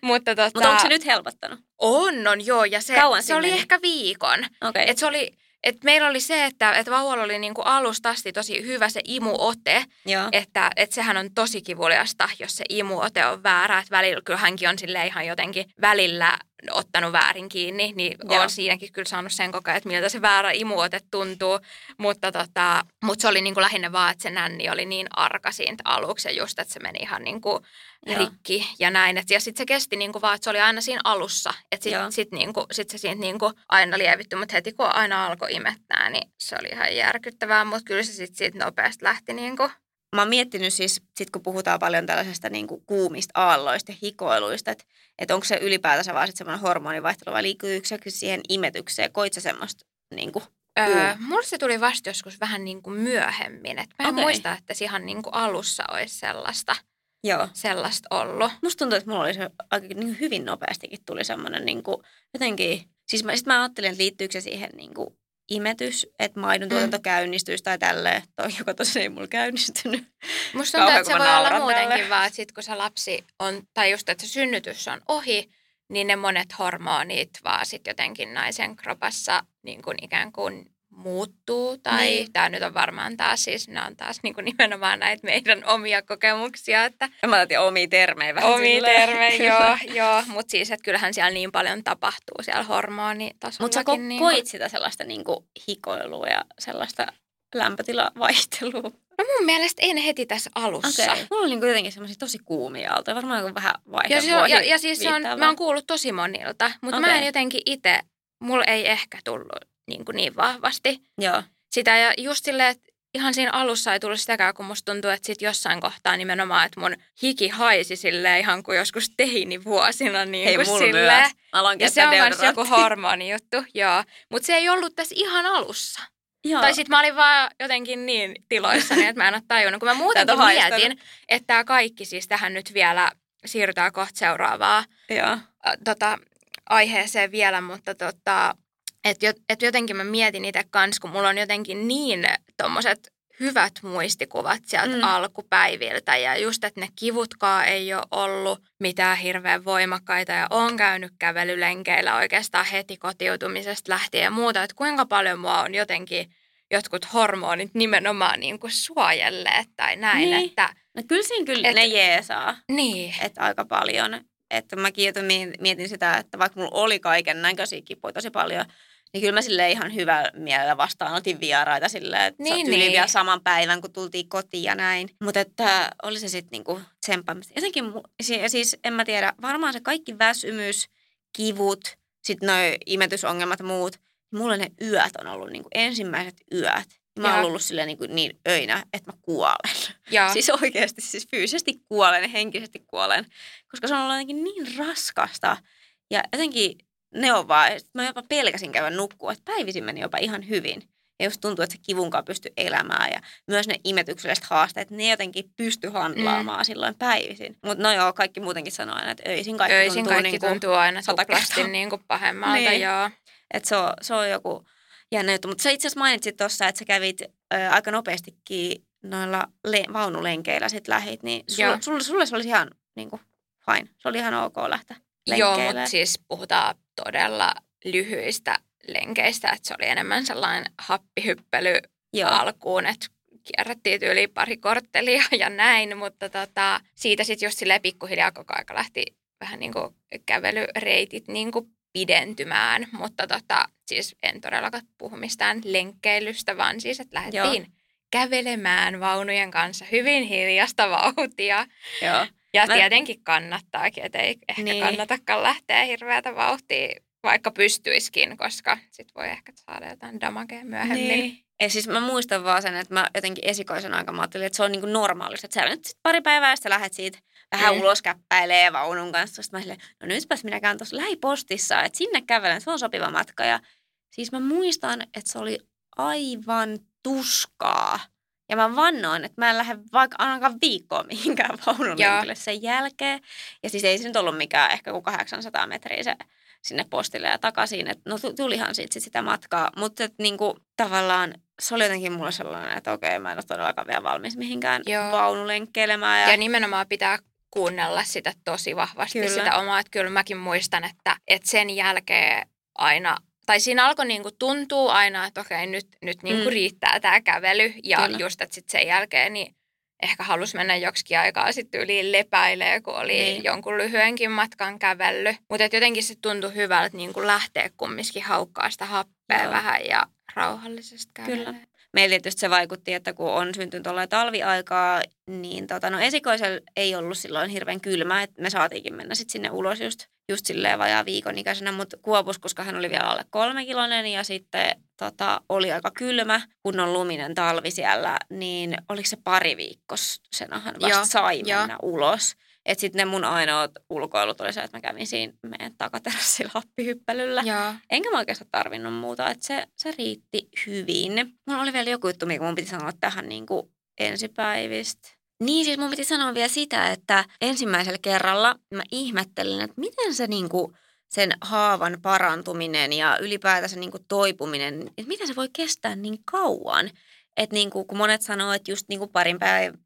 Mutta, tota, Mutta onko se nyt helpottanut? On, on joo. Ja se, Kauan se oli meni? ehkä viikon. Okay. Et se oli et meillä oli se, että et vauvalla oli niinku alusta asti tosi hyvä se imuote, Joo. että et sehän on tosi kivuliasta, jos se imuote on väärä. Että välillä kyllä hänkin on sille ihan jotenkin välillä ottanut väärin kiinni, niin Joo. on siinäkin kyllä saanut sen kokea, että miltä se väärä imuote tuntuu. Mutta, tota, mutta se oli niin kuin lähinnä vaan, että se nänni oli niin arka siitä aluksi ja just, että se meni ihan niin kuin rikki ja näin. Et, ja sitten se kesti niin kuin vaan, että se oli aina siinä alussa. Että sitten sit, niin kuin, sit se siitä niin kuin aina lievitty, mutta heti kun aina alkoi imettää, niin se oli ihan järkyttävää. Mutta kyllä se sitten siitä nopeasti lähti niin kuin mä oon miettinyt siis, sit kun puhutaan paljon tällaisesta niin kuin kuumista aalloista ja hikoiluista, että, että onko se ylipäätänsä vaan semmoinen hormonivaihtelu vai liittyykö se siihen imetykseen? Koit sä semmoista niin kuin, Öö, mulla se tuli vasta joskus vähän niin kuin myöhemmin. Et mä en okay. muista, että se ihan niin kuin alussa olisi sellaista, Joo. sellaista ollut. Musta tuntuu, että mulla oli se aika niin hyvin nopeastikin tuli semmoinen niin kuin, jotenkin... Siis mä, sit mä ajattelin, että liittyykö se siihen niin kuin, imetys, että maidon tuotanto mm. käynnistyisi tai tälleen, toi, joka tosiaan ei mulla käynnistynyt. Musta tuntuu, että se voi olla muutenkin vaan, että sit kun se lapsi on, tai just, että se synnytys on ohi, niin ne monet hormonit vaan sitten jotenkin naisen kropassa niin kuin ikään kuin muuttuu. Tai niin. tämä nyt on varmaan taas siis, nämä on taas niin kuin nimenomaan näitä meidän omia kokemuksia. Että Mä ajattelin omia termejä vähän Omia termejä, joo, joo. Mutta siis, että kyllähän siellä niin paljon tapahtuu siellä hormonitasolla. Mutta sä ko- niin koit sitä sellaista niin kuin hikoilua ja sellaista lämpötilavaihtelua? No mun mielestä en heti tässä alussa. Okay. Mulla oli niin jotenkin semmoisia tosi kuumia aaltoja, varmaan joku vähän vaihe ja, on, ja, ja siis se on, mä oon kuullut tosi monilta, mutta okay. mä en jotenkin itse, mulla ei ehkä tullut niin, kuin niin vahvasti Joo. sitä. Ja just silleen, että ihan siinä alussa ei tullut sitäkään, kun musta tuntuu, että sit jossain kohtaa nimenomaan, että mun hiki haisi silleen ihan kuin joskus teinivuosina. Niin Hei, kuin silleen. Ja se on myös joku hormoni juttu, joo. Mutta se ei ollut tässä ihan alussa. Joo. Tai sitten mä olin vaan jotenkin niin tiloissani, että mä en ole tajunnut. Kun mä muutenkin mietin, että tämä kaikki siis tähän nyt vielä siirrytään kohta seuraavaa Joo. Tota, aiheeseen vielä, mutta tota, että et jotenkin mä mietin itse kanssa, kun mulla on jotenkin niin tommoset hyvät muistikuvat sieltä mm. alkupäiviltä ja just, että ne kivutkaan ei ole ollut mitään hirveän voimakkaita ja on käynyt kävelylenkeillä oikeastaan heti kotiutumisesta lähtien ja muuta, että kuinka paljon mua on jotenkin jotkut hormonit nimenomaan niin kuin suojelleet tai näin. Niin. Että, no kyllä siinä kyllä et, ne jeesaa. Niin. Että aika paljon. Että mäkin mietin sitä, että vaikka mulla oli kaiken näköisiä kipuja tosi paljon, Niin kyllä mä sille ihan hyvä mielellä vastaanotin vieraita silleen, että niin, niin. vielä saman päivän, kun tultiin kotiin ja näin. Mutta että oli se sitten niinku tsemppaamista. Jotenkin, siis en mä tiedä, varmaan se kaikki väsymys, kivut, sitten noi imetysongelmat ja muut, niin mulla ne yöt on ollut niinku ensimmäiset yöt. Mä oon ollut silleen niin, kuin niin öinä, että mä kuolen. Ja. Siis oikeasti, siis fyysisesti kuolen ja henkisesti kuolen. Koska se on ollut jotenkin niin raskasta. Ja jotenkin ne on vaan, mä jopa pelkäsin käydä nukkua, että päivisin meni jopa ihan hyvin. Ja just tuntuu, että se kivunkaan pystyy elämään ja myös ne imetykselliset haasteet, ne jotenkin pysty handlaamaan mm. silloin päivisin. Mutta no joo, kaikki muutenkin sanoo aina, että öisin kaikki öisin tuntuu, kaikki niin kuin tuntuu aina tuplasti niin kuin pahemmalta, niin. joo. Että se on, se on joku jännä juttu. Mutta sä itse asiassa mainitsit tuossa, että sä kävit ö, aika nopeastikin noilla le- vaunulenkeillä sit lähit, niin sulle, sulle, sulle se olisi ihan niin kuin, fine. Se oli ihan ok lähteä Joo, mutta siis puhutaan todella lyhyistä lenkeistä, että se oli enemmän sellainen happihyppely Joo. alkuun, että kierrättiin yli pari korttelia ja näin, mutta tota, siitä sitten just silleen pikkuhiljaa koko aika lähti vähän niin kuin kävelyreitit niin kuin pidentymään, mutta tota, siis en todellakaan puhu mistään lenkkeilystä, vaan siis, että lähdettiin Joo. kävelemään vaunujen kanssa hyvin hiljasta vauhtia. Joo. Ja Mä... tietenkin kannattaakin, että ei ehkä niin. kannatakaan lähteä hirveätä vauhtia, vaikka pystyiskin, koska sit voi ehkä saada jotain damagea myöhemmin. Niin. Ja siis mä muistan vaan sen, että mä jotenkin esikoisen aika mä että se on niin normaalista. Että sä nyt sit pari päivää ja lähdet siitä vähän mm. ulos käppäilee vaunun kanssa. Sitten mä silleen, no nytpäs minä käyn tuossa lähipostissa, että sinne kävelen, se on sopiva matka. Ja siis mä muistan, että se oli aivan tuskaa. Ja mä vannoin, että mä en lähde vaikka ainakaan viikkoon mihinkään vaunulenkille sen jälkeen. Ja siis ei se nyt ollut mikään ehkä kuin 800 metriä se sinne postille ja takaisin. Et no tulihan siitä sit sitä matkaa, mutta niinku, tavallaan se oli jotenkin mulle sellainen, että okei, mä en ole todellakaan vielä valmis mihinkään Joo. vaunulenkkeilemään. Ja... ja nimenomaan pitää kuunnella sitä tosi vahvasti, kyllä. sitä omaa. Että kyllä mäkin muistan, että, että sen jälkeen aina tai siinä alkoi niinku tuntua aina, että okei, nyt, nyt niinku mm. riittää tämä kävely. Ja Kyllä. just, että sitten sen jälkeen niin ehkä halusi mennä joksikin aikaa sitten yli lepäilee, kun oli niin. jonkun lyhyenkin matkan kävellyt. Mutta jotenkin se tuntui hyvältä niinku lähteä kumminkin haukkaa sitä happea Joo. vähän ja rauhallisesti kävelee. Kyllä. Meillä tietysti se vaikutti, että kun on syntynyt olla talviaikaa, niin tota, no esikoisella ei ollut silloin hirveän kylmä, että me saatiinkin mennä sitten sinne ulos just just silleen vajaa viikon ikäisenä, mutta kuopus, koska hän oli vielä alle kolme kilonen ja sitten tota, oli aika kylmä, kun on luminen talvi siellä, niin oliko se pari viikkosenahan vasta Joo, sai jo. mennä ulos. Että sitten ne mun ainoat ulkoilut oli se, että mä kävin siinä meidän takaterassilla happihyppelyllä. Ja. Enkä mä oikeastaan tarvinnut muuta, että se, se riitti hyvin. Mulla oli vielä joku juttu, mikä mun piti sanoa tähän niin kuin ensipäivistä. Niin, siis mun piti sanoa vielä sitä, että ensimmäisellä kerralla mä ihmettelin, että miten se niinku sen haavan parantuminen ja ylipäätänsä niinku toipuminen, että miten se voi kestää niin kauan. Että niinku, kun monet sanoo, että just niinku parin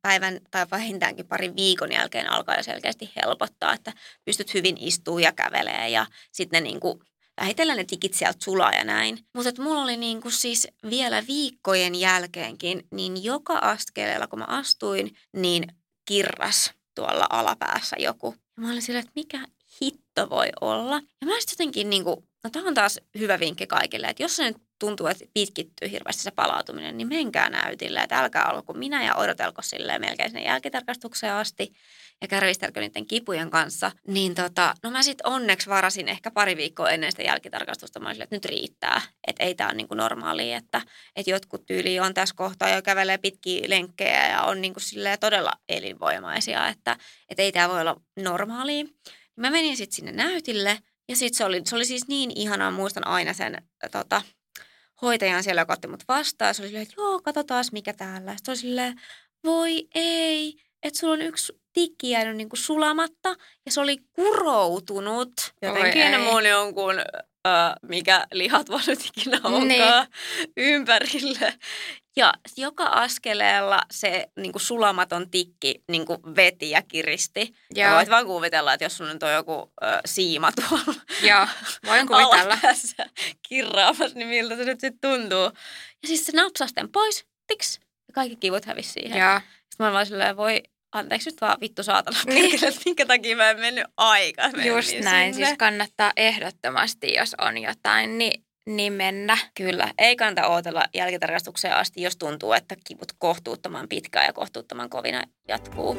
päivän tai vähintäänkin parin viikon jälkeen alkaa jo selkeästi helpottaa, että pystyt hyvin istuu ja kävelee ja sitten ne niinku vähitellen ne tikit sieltä sulaa ja näin. Mutta mulla oli niinku siis vielä viikkojen jälkeenkin, niin joka askeleella kun mä astuin, niin kirras tuolla alapäässä joku. Ja mä olin sillä, että mikä hitto voi olla. Ja mä sitten jotenkin niinku, no tämä on taas hyvä vinkki kaikille, että jos se nyt tuntuu, että pitkittyy hirveästi se palautuminen, niin menkää näytille, että älkää olko minä ja odotelko silleen melkein sinne jälkitarkastukseen asti ja kärvistelkö niiden kipujen kanssa. Niin tota, no mä sitten onneksi varasin ehkä pari viikkoa ennen sitä jälkitarkastusta. Mä että nyt riittää, että ei tämä ole niinku normaalia, että, että jotkut tyyli on tässä kohtaa jo kävelee pitkiä lenkkejä ja on niinku todella elinvoimaisia, että, että ei tämä voi olla normaalia. Mä menin sitten sinne näytille ja sitten se oli, se oli siis niin ihanaa, muistan aina sen tota, hoitajan siellä, joka otti mut vastaan. Se oli silleen, että joo, katsotaan mikä täällä. Sitten oli silleen, voi ei, että sulla on yksi tikki jäänyt niin kuin sulamatta ja se oli kuroutunut jotenkin mun jonkun, äh, mikä lihat vaan nyt ikinä onkaan, niin. ympärille. Ja joka askeleella se niin kuin sulamaton tikki niin kuin veti ja kiristi. Ja voit vaan kuvitella, että jos sun nyt on joku äh, siima tuolla Joo, voin kuvitella. Kirraamassa, niin miltä se nyt sitten tuntuu. Ja siis se napsasten pois, tiks, ja kaikki kivut hävisi siihen. Ja. Sitten mä vaan silleen, voi anteeksi nyt vaan vittu saatana niin. että minkä takia mä en mennyt aika. Just näin, sinne. siis kannattaa ehdottomasti, jos on jotain, niin niin mennä. Kyllä, ei kannata odotella jälkitarkastukseen asti, jos tuntuu, että kivut kohtuuttoman pitkään ja kohtuuttoman kovina jatkuu.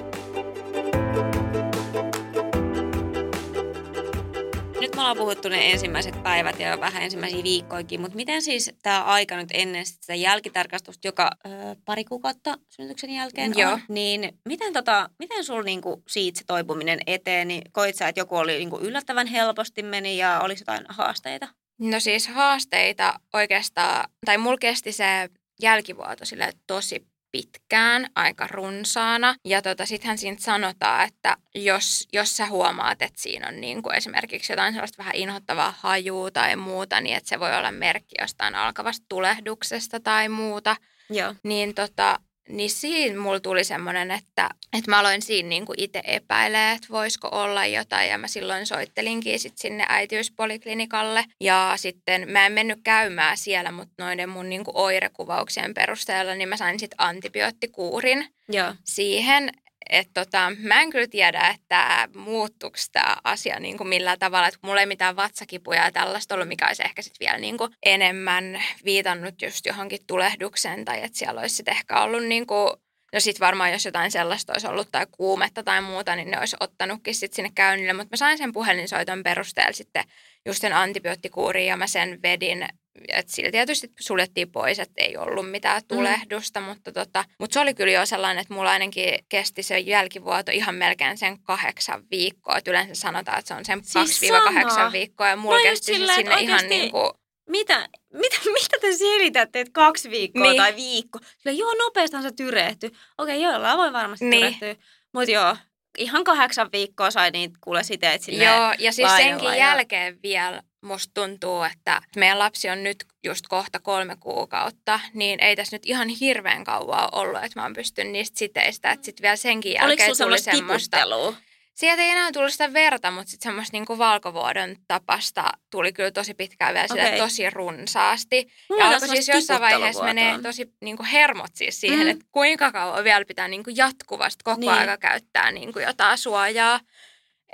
Nyt me ollaan puhuttu ne ensimmäiset päivät ja vähän ensimmäisiä viikkoikin, mutta miten siis tämä aika nyt ennen sitä jälkitarkastusta, joka ö, pari kuukautta synnytyksen jälkeen Joo. on, niin miten, tota, miten sulla niinku siitä se toipuminen eteen, niin koit sä, että joku oli niinku yllättävän helposti meni ja oliko jotain haasteita? No siis haasteita oikeastaan, tai mulla kesti se jälkivuoto sille tosi pitkään, aika runsaana. Ja tota, sittenhän siinä sanotaan, että jos, jos sä huomaat, että siinä on niin kuin esimerkiksi jotain sellaista vähän inhottavaa hajua tai muuta, niin että se voi olla merkki jostain alkavasta tulehduksesta tai muuta, Joo. niin tota, niin siinä mulla tuli semmoinen, että, että mä aloin siinä niin kuin itse epäilee, että voisiko olla jotain. Ja mä silloin soittelinkin sit sinne äitiyspoliklinikalle. Ja sitten mä en mennyt käymään siellä, mutta noiden mun niin kuin oirekuvauksien perusteella, niin mä sain sitten antibioottikuurin Joo. siihen. Että tota, mä en kyllä tiedä, että muuttuuko tämä asia niin kuin millään tavalla. Että mulla ei mitään vatsakipuja ja tällaista ollut, mikä olisi ehkä sitten vielä niin kuin enemmän viitannut just johonkin tulehdukseen. Tai että siellä olisi sitten ehkä ollut niin kuin, no sitten varmaan jos jotain sellaista olisi ollut tai kuumetta tai muuta, niin ne olisi ottanutkin sitten sinne käynnille. Mutta mä sain sen puhelinsoiton perusteella sitten just sen antibioottikuurin ja mä sen vedin että sillä tietysti suljettiin pois, että ei ollut mitään tulehdusta, mm. mutta, tota, mutta se oli kyllä jo sellainen, että mulla ainakin kesti se jälkivuoto ihan melkein sen kahdeksan viikkoa. Et yleensä sanotaan, että se on sen Siis 2-8 sama. viikkoa ja mulla just kesti se silleen, että sinne ihan niin kuin, Mitä, mitä, mitä te selitätte, että kaksi viikkoa Niin. tai viikko? Sillä joo, nopeastaan se tyrehtyy. Okei, jollain voi varmasti Niin. tyrehtyä. Mutta joo, ihan kahdeksan viikkoa sai niitä kuule siteet sinne. Joo, ja siis senkin ja- jälkeen vielä musta tuntuu, että meidän lapsi on nyt just kohta kolme kuukautta, niin ei tässä nyt ihan hirveän kauan ollut, että mä oon pystynyt niistä siteistä, että sitten vielä senkin Oliko jälkeen sulla tuli semmoista tiputtelua? Sieltä ei enää tullut sitä verta, mutta sitten semmoista niinku valkovuodon tapasta tuli kyllä tosi pitkään vielä okay. Okei. tosi runsaasti. Mulla ja alkoi siis jossain vaiheessa menee tosi niinku hermot siis siihen, Mm. että kuinka kauan vielä pitää niinku jatkuvasti koko niin. aika käyttää niinku jotain suojaa.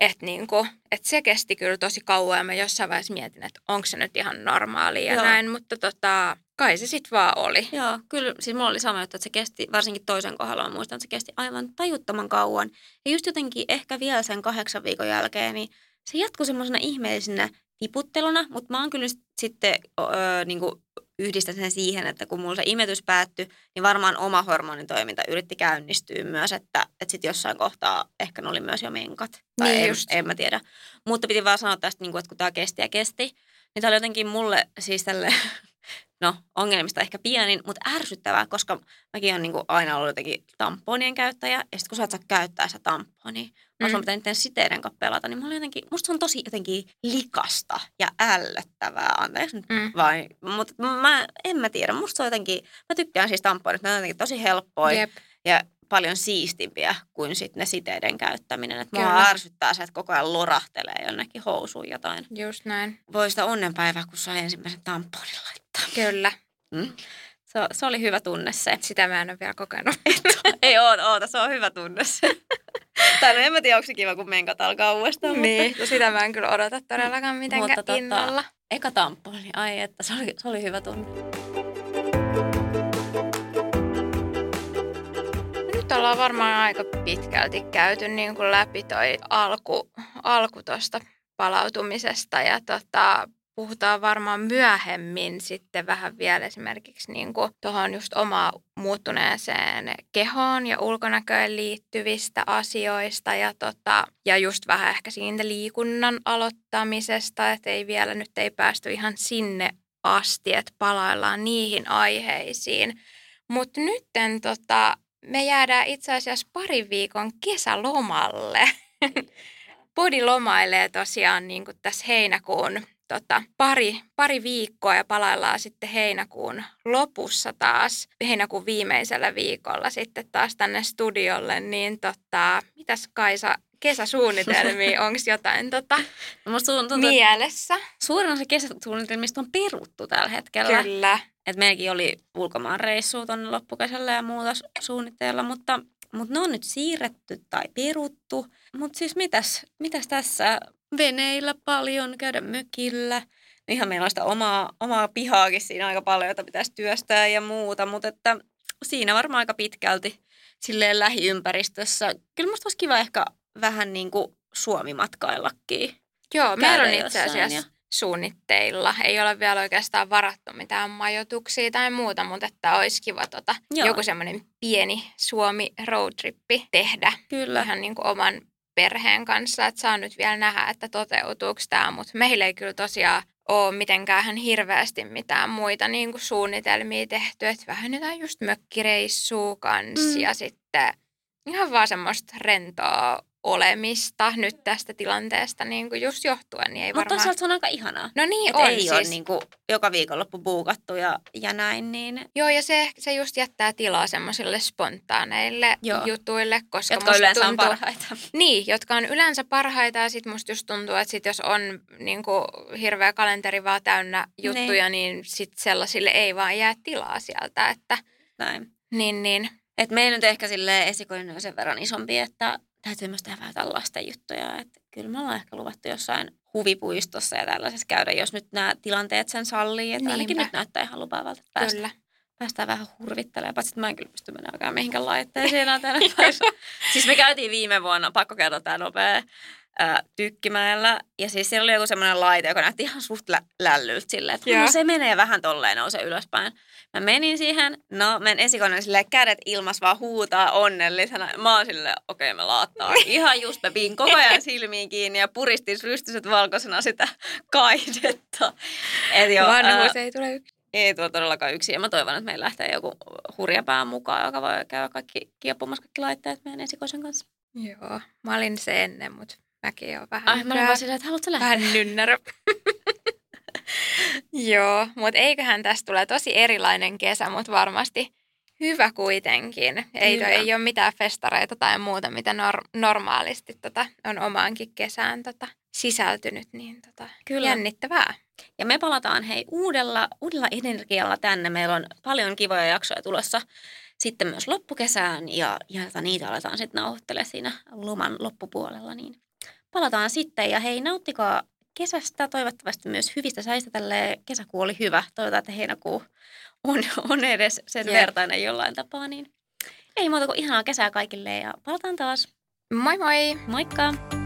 Että niinku, et se kesti kyllä tosi kauan ja mä jossain vaiheessa mietin, että onko se nyt ihan normaalia ja Joo. näin. Mutta tota, kai se sitten vaan oli. Joo, kyllä. Siis mulla oli sama juttu, että se kesti, varsinkin toisen kohdalla, mä muistan, että se kesti aivan tajuttoman kauan. Ja just jotenkin ehkä vielä sen kahdeksan viikon jälkeen, niin se jatkui semmoisena ihmeellisenä tiputteluna, mutta mä oon kyllä sit- sitten öö, niin yhdistän sen siihen, että kun mulla se imetys päättyi, niin varmaan oma hormonitoiminta yritti käynnistyä myös, että, että sitten jossain kohtaa ehkä ne oli myös jo menkat. Tai Niin en, just. en mä tiedä. Mutta piti vaan sanoa tästä, niin kuin, että kun tämä kesti ja kesti, niin tämä oli jotenkin mulle siis tälle, no ongelmista ehkä pienin, mutta ärsyttävää, koska mäkin olen niin kuin aina ollut jotenkin tamponien käyttäjä, ja sitten kun sä et saa käyttää sitä tamponia, mm. Mm. mä pitää niiden siteiden kanssa pelata, niin mulla jotenkin, musta se on tosi jotenkin likasta ja ällöttävää, anteeksi nyt Mm. vai, mutta mä en mä tiedä, musta se on jotenkin, mä tykkään siis tamponista, ne on jotenkin tosi helppoja Jep. ja paljon siistimpiä kuin sitten ne siteiden käyttäminen. Että mua ärsyttää se, että koko ajan lorahtelee jonnekin housuun jotain. Just näin. Voi sitä onnenpäivää, kun sai ensimmäisen tamponin laittaa. Kyllä. Mm. Se, se oli hyvä tunne se. Sitä mä en ole vielä kokenut. Ei oota, oota, se on hyvä tunne se. tai no en mä tiedä, onko se kiva, kun menkat alkaa uudestaan. niin, no sitä mä en kyllä odota todellakaan mitenkään Mutta tota- innolla. Mutta eka tamponi, ai että se oli, se oli hyvä tunne. Nyt ollaan varmaan aika pitkälti käyty niin kuin läpi toi alku, alku tuosta palautumisesta ja tota, puhutaan varmaan myöhemmin sitten vähän vielä esimerkiksi niin tuohon just omaa muuttuneeseen kehoon ja ulkonäköön liittyvistä asioista ja, tota, ja just vähän ehkä siitä liikunnan aloittamisesta, että ei vielä nyt ei päästy ihan sinne asti, että palaillaan niihin aiheisiin. Mutta nytten tota, me jäädään itse asiassa parin viikon kesälomalle. Podi lomailee tosiaan niin kuin tässä heinäkuun tota, pari, pari viikkoa ja palaillaan sitten heinäkuun lopussa taas, heinäkuun viimeisellä viikolla sitten taas tänne studiolle, niin tota, mitäs Kaisa, kesäsuunnitelmia, onko jotain tota, No tuntuu, mielessä? suurin osa kesäsuunnitelmista on peruttu tällä hetkellä. Kyllä. Et meilläkin oli ulkomaan reissua tuonne loppukesällä ja muuta su- suunnitteilla, mutta, mutta ne on nyt siirretty tai peruttu. Mutta siis mitäs, mitäs tässä? Veneillä paljon, käydä mökillä. ihan meillä on sitä omaa, omaa pihaakin siinä aika paljon, jota pitäisi työstää ja muuta, mutta että siinä varmaan aika pitkälti silleen lähiympäristössä. Kyllä musta olisi kiva ehkä vähän niin kuin Suomi-matkaillakin. Joo, meillä on itse asiassa ja... suunnitteilla. Ei ole vielä oikeastaan varattu mitään majoituksia tai muuta, mutta että olisi kiva tota, joku semmoinen pieni Suomi-roadtrippi tehdä. Kyllä. Ihan niin kuin oman perheen kanssa, että saa nyt vielä nähdä, että toteutuuko tämä, mutta meillä ei kyllä tosiaan ole mitenkään hirveästi mitään muita niin kuin suunnitelmia tehty, että vähän jotain just mökkireissua kanssa mm. ja sitten ihan vaan semmoista rentoa olemista nyt tästä tilanteesta niin kuin just johtuen. Niin ei Mutta varmaan... toisaalta se on aika ihanaa. No niin Et on ei siis. ole niin kuin joka viikonloppu buukattu ja, ja näin, niin Joo, ja se, se just jättää tilaa semmoisille spontaaneille Joo. jutuille, koska jotka musta yleensä tuntuu, on parhaita. Niin, jotka on yleensä parhaita ja sitten musta just tuntuu, että sit jos on niin kuin, hirveä kalenteri vaan täynnä juttuja, niin, niin sitten sellaisille ei vaan jää tilaa sieltä, että Näin. niin, niin. Et meillä nyt ehkä sille esikoinen on sen verran isompi, että täytyy myös tehdä vähän tällaista lasten juttuja. Että kyllä me ollaan ehkä luvattu jossain huvipuistossa ja tällaisessa käydä, jos nyt nämä tilanteet sen sallii. Että ainakin Niinpä. nyt näyttää ihan lupaavalta, että päästään, Kyllä. päästään vähän hurvittelemaan. Paitsi, että mä en kyllä pysty menemään mihinkään laitteeseen enää tänä päivänä. siis me käytiin viime vuonna, pakko kertoa tämä nopea, ää, Tykkimäellä. Ja siis siellä oli joku semmoinen laite, joka näytti ihan suht lä- lällyltä silleen, että Joo. no se menee vähän tolleen nousee ylöspäin. Mä menin siihen, no meidän esikoinen silleen kädet ilmas vaan huutaa onnellisena. Mä oon silleen, okei okay, me laattaa. Ihan just mä pidin koko ajan silmiin kiinni ja puristin rystyset valkoisena sitä kaidetta. Et joo, Vanhuus ää, ei tule yksin. ei tuo todellakaan yksin. Ja mä toivon, että meillä lähtee joku hurjapää mukaan, joka voi käydä kaikki kiepumassa kaikki laitteet meidän esikoisen kanssa. Joo, mä olin se ennen, mutta mäkin oon vähän, Ai, mä olin vaan silleen, että haluatko lähteä? vähän nynnärö. Joo, mutta eiköhän tästä tule tosi erilainen kesä, mutta varmasti hyvä kuitenkin. Ei, Hyvä. ei ole mitään festareita tai muuta, mitä nor- normaalisti tota, on omaankin kesään tota, sisältynyt, niin tota, Kyllä. jännittävää. Ja me palataan hei uudella, uudella energialla tänne. Meillä on paljon kivoja jaksoja tulossa sitten myös loppukesään ja, ja tota, niitä aletaan sitten nauhoittelemaan siinä loman loppupuolella. Niin palataan sitten ja hei nauttikaa kesästä, toivottavasti myös hyvistä säistä. Tälleen kesäkuu oli hyvä. Toivotaan, että heinäkuu on, on edes sen Jep. vertainen jollain tapaa. Niin ei muuta kuin ihanaa kesää kaikille ja palataan taas. Moi moi! Moikka!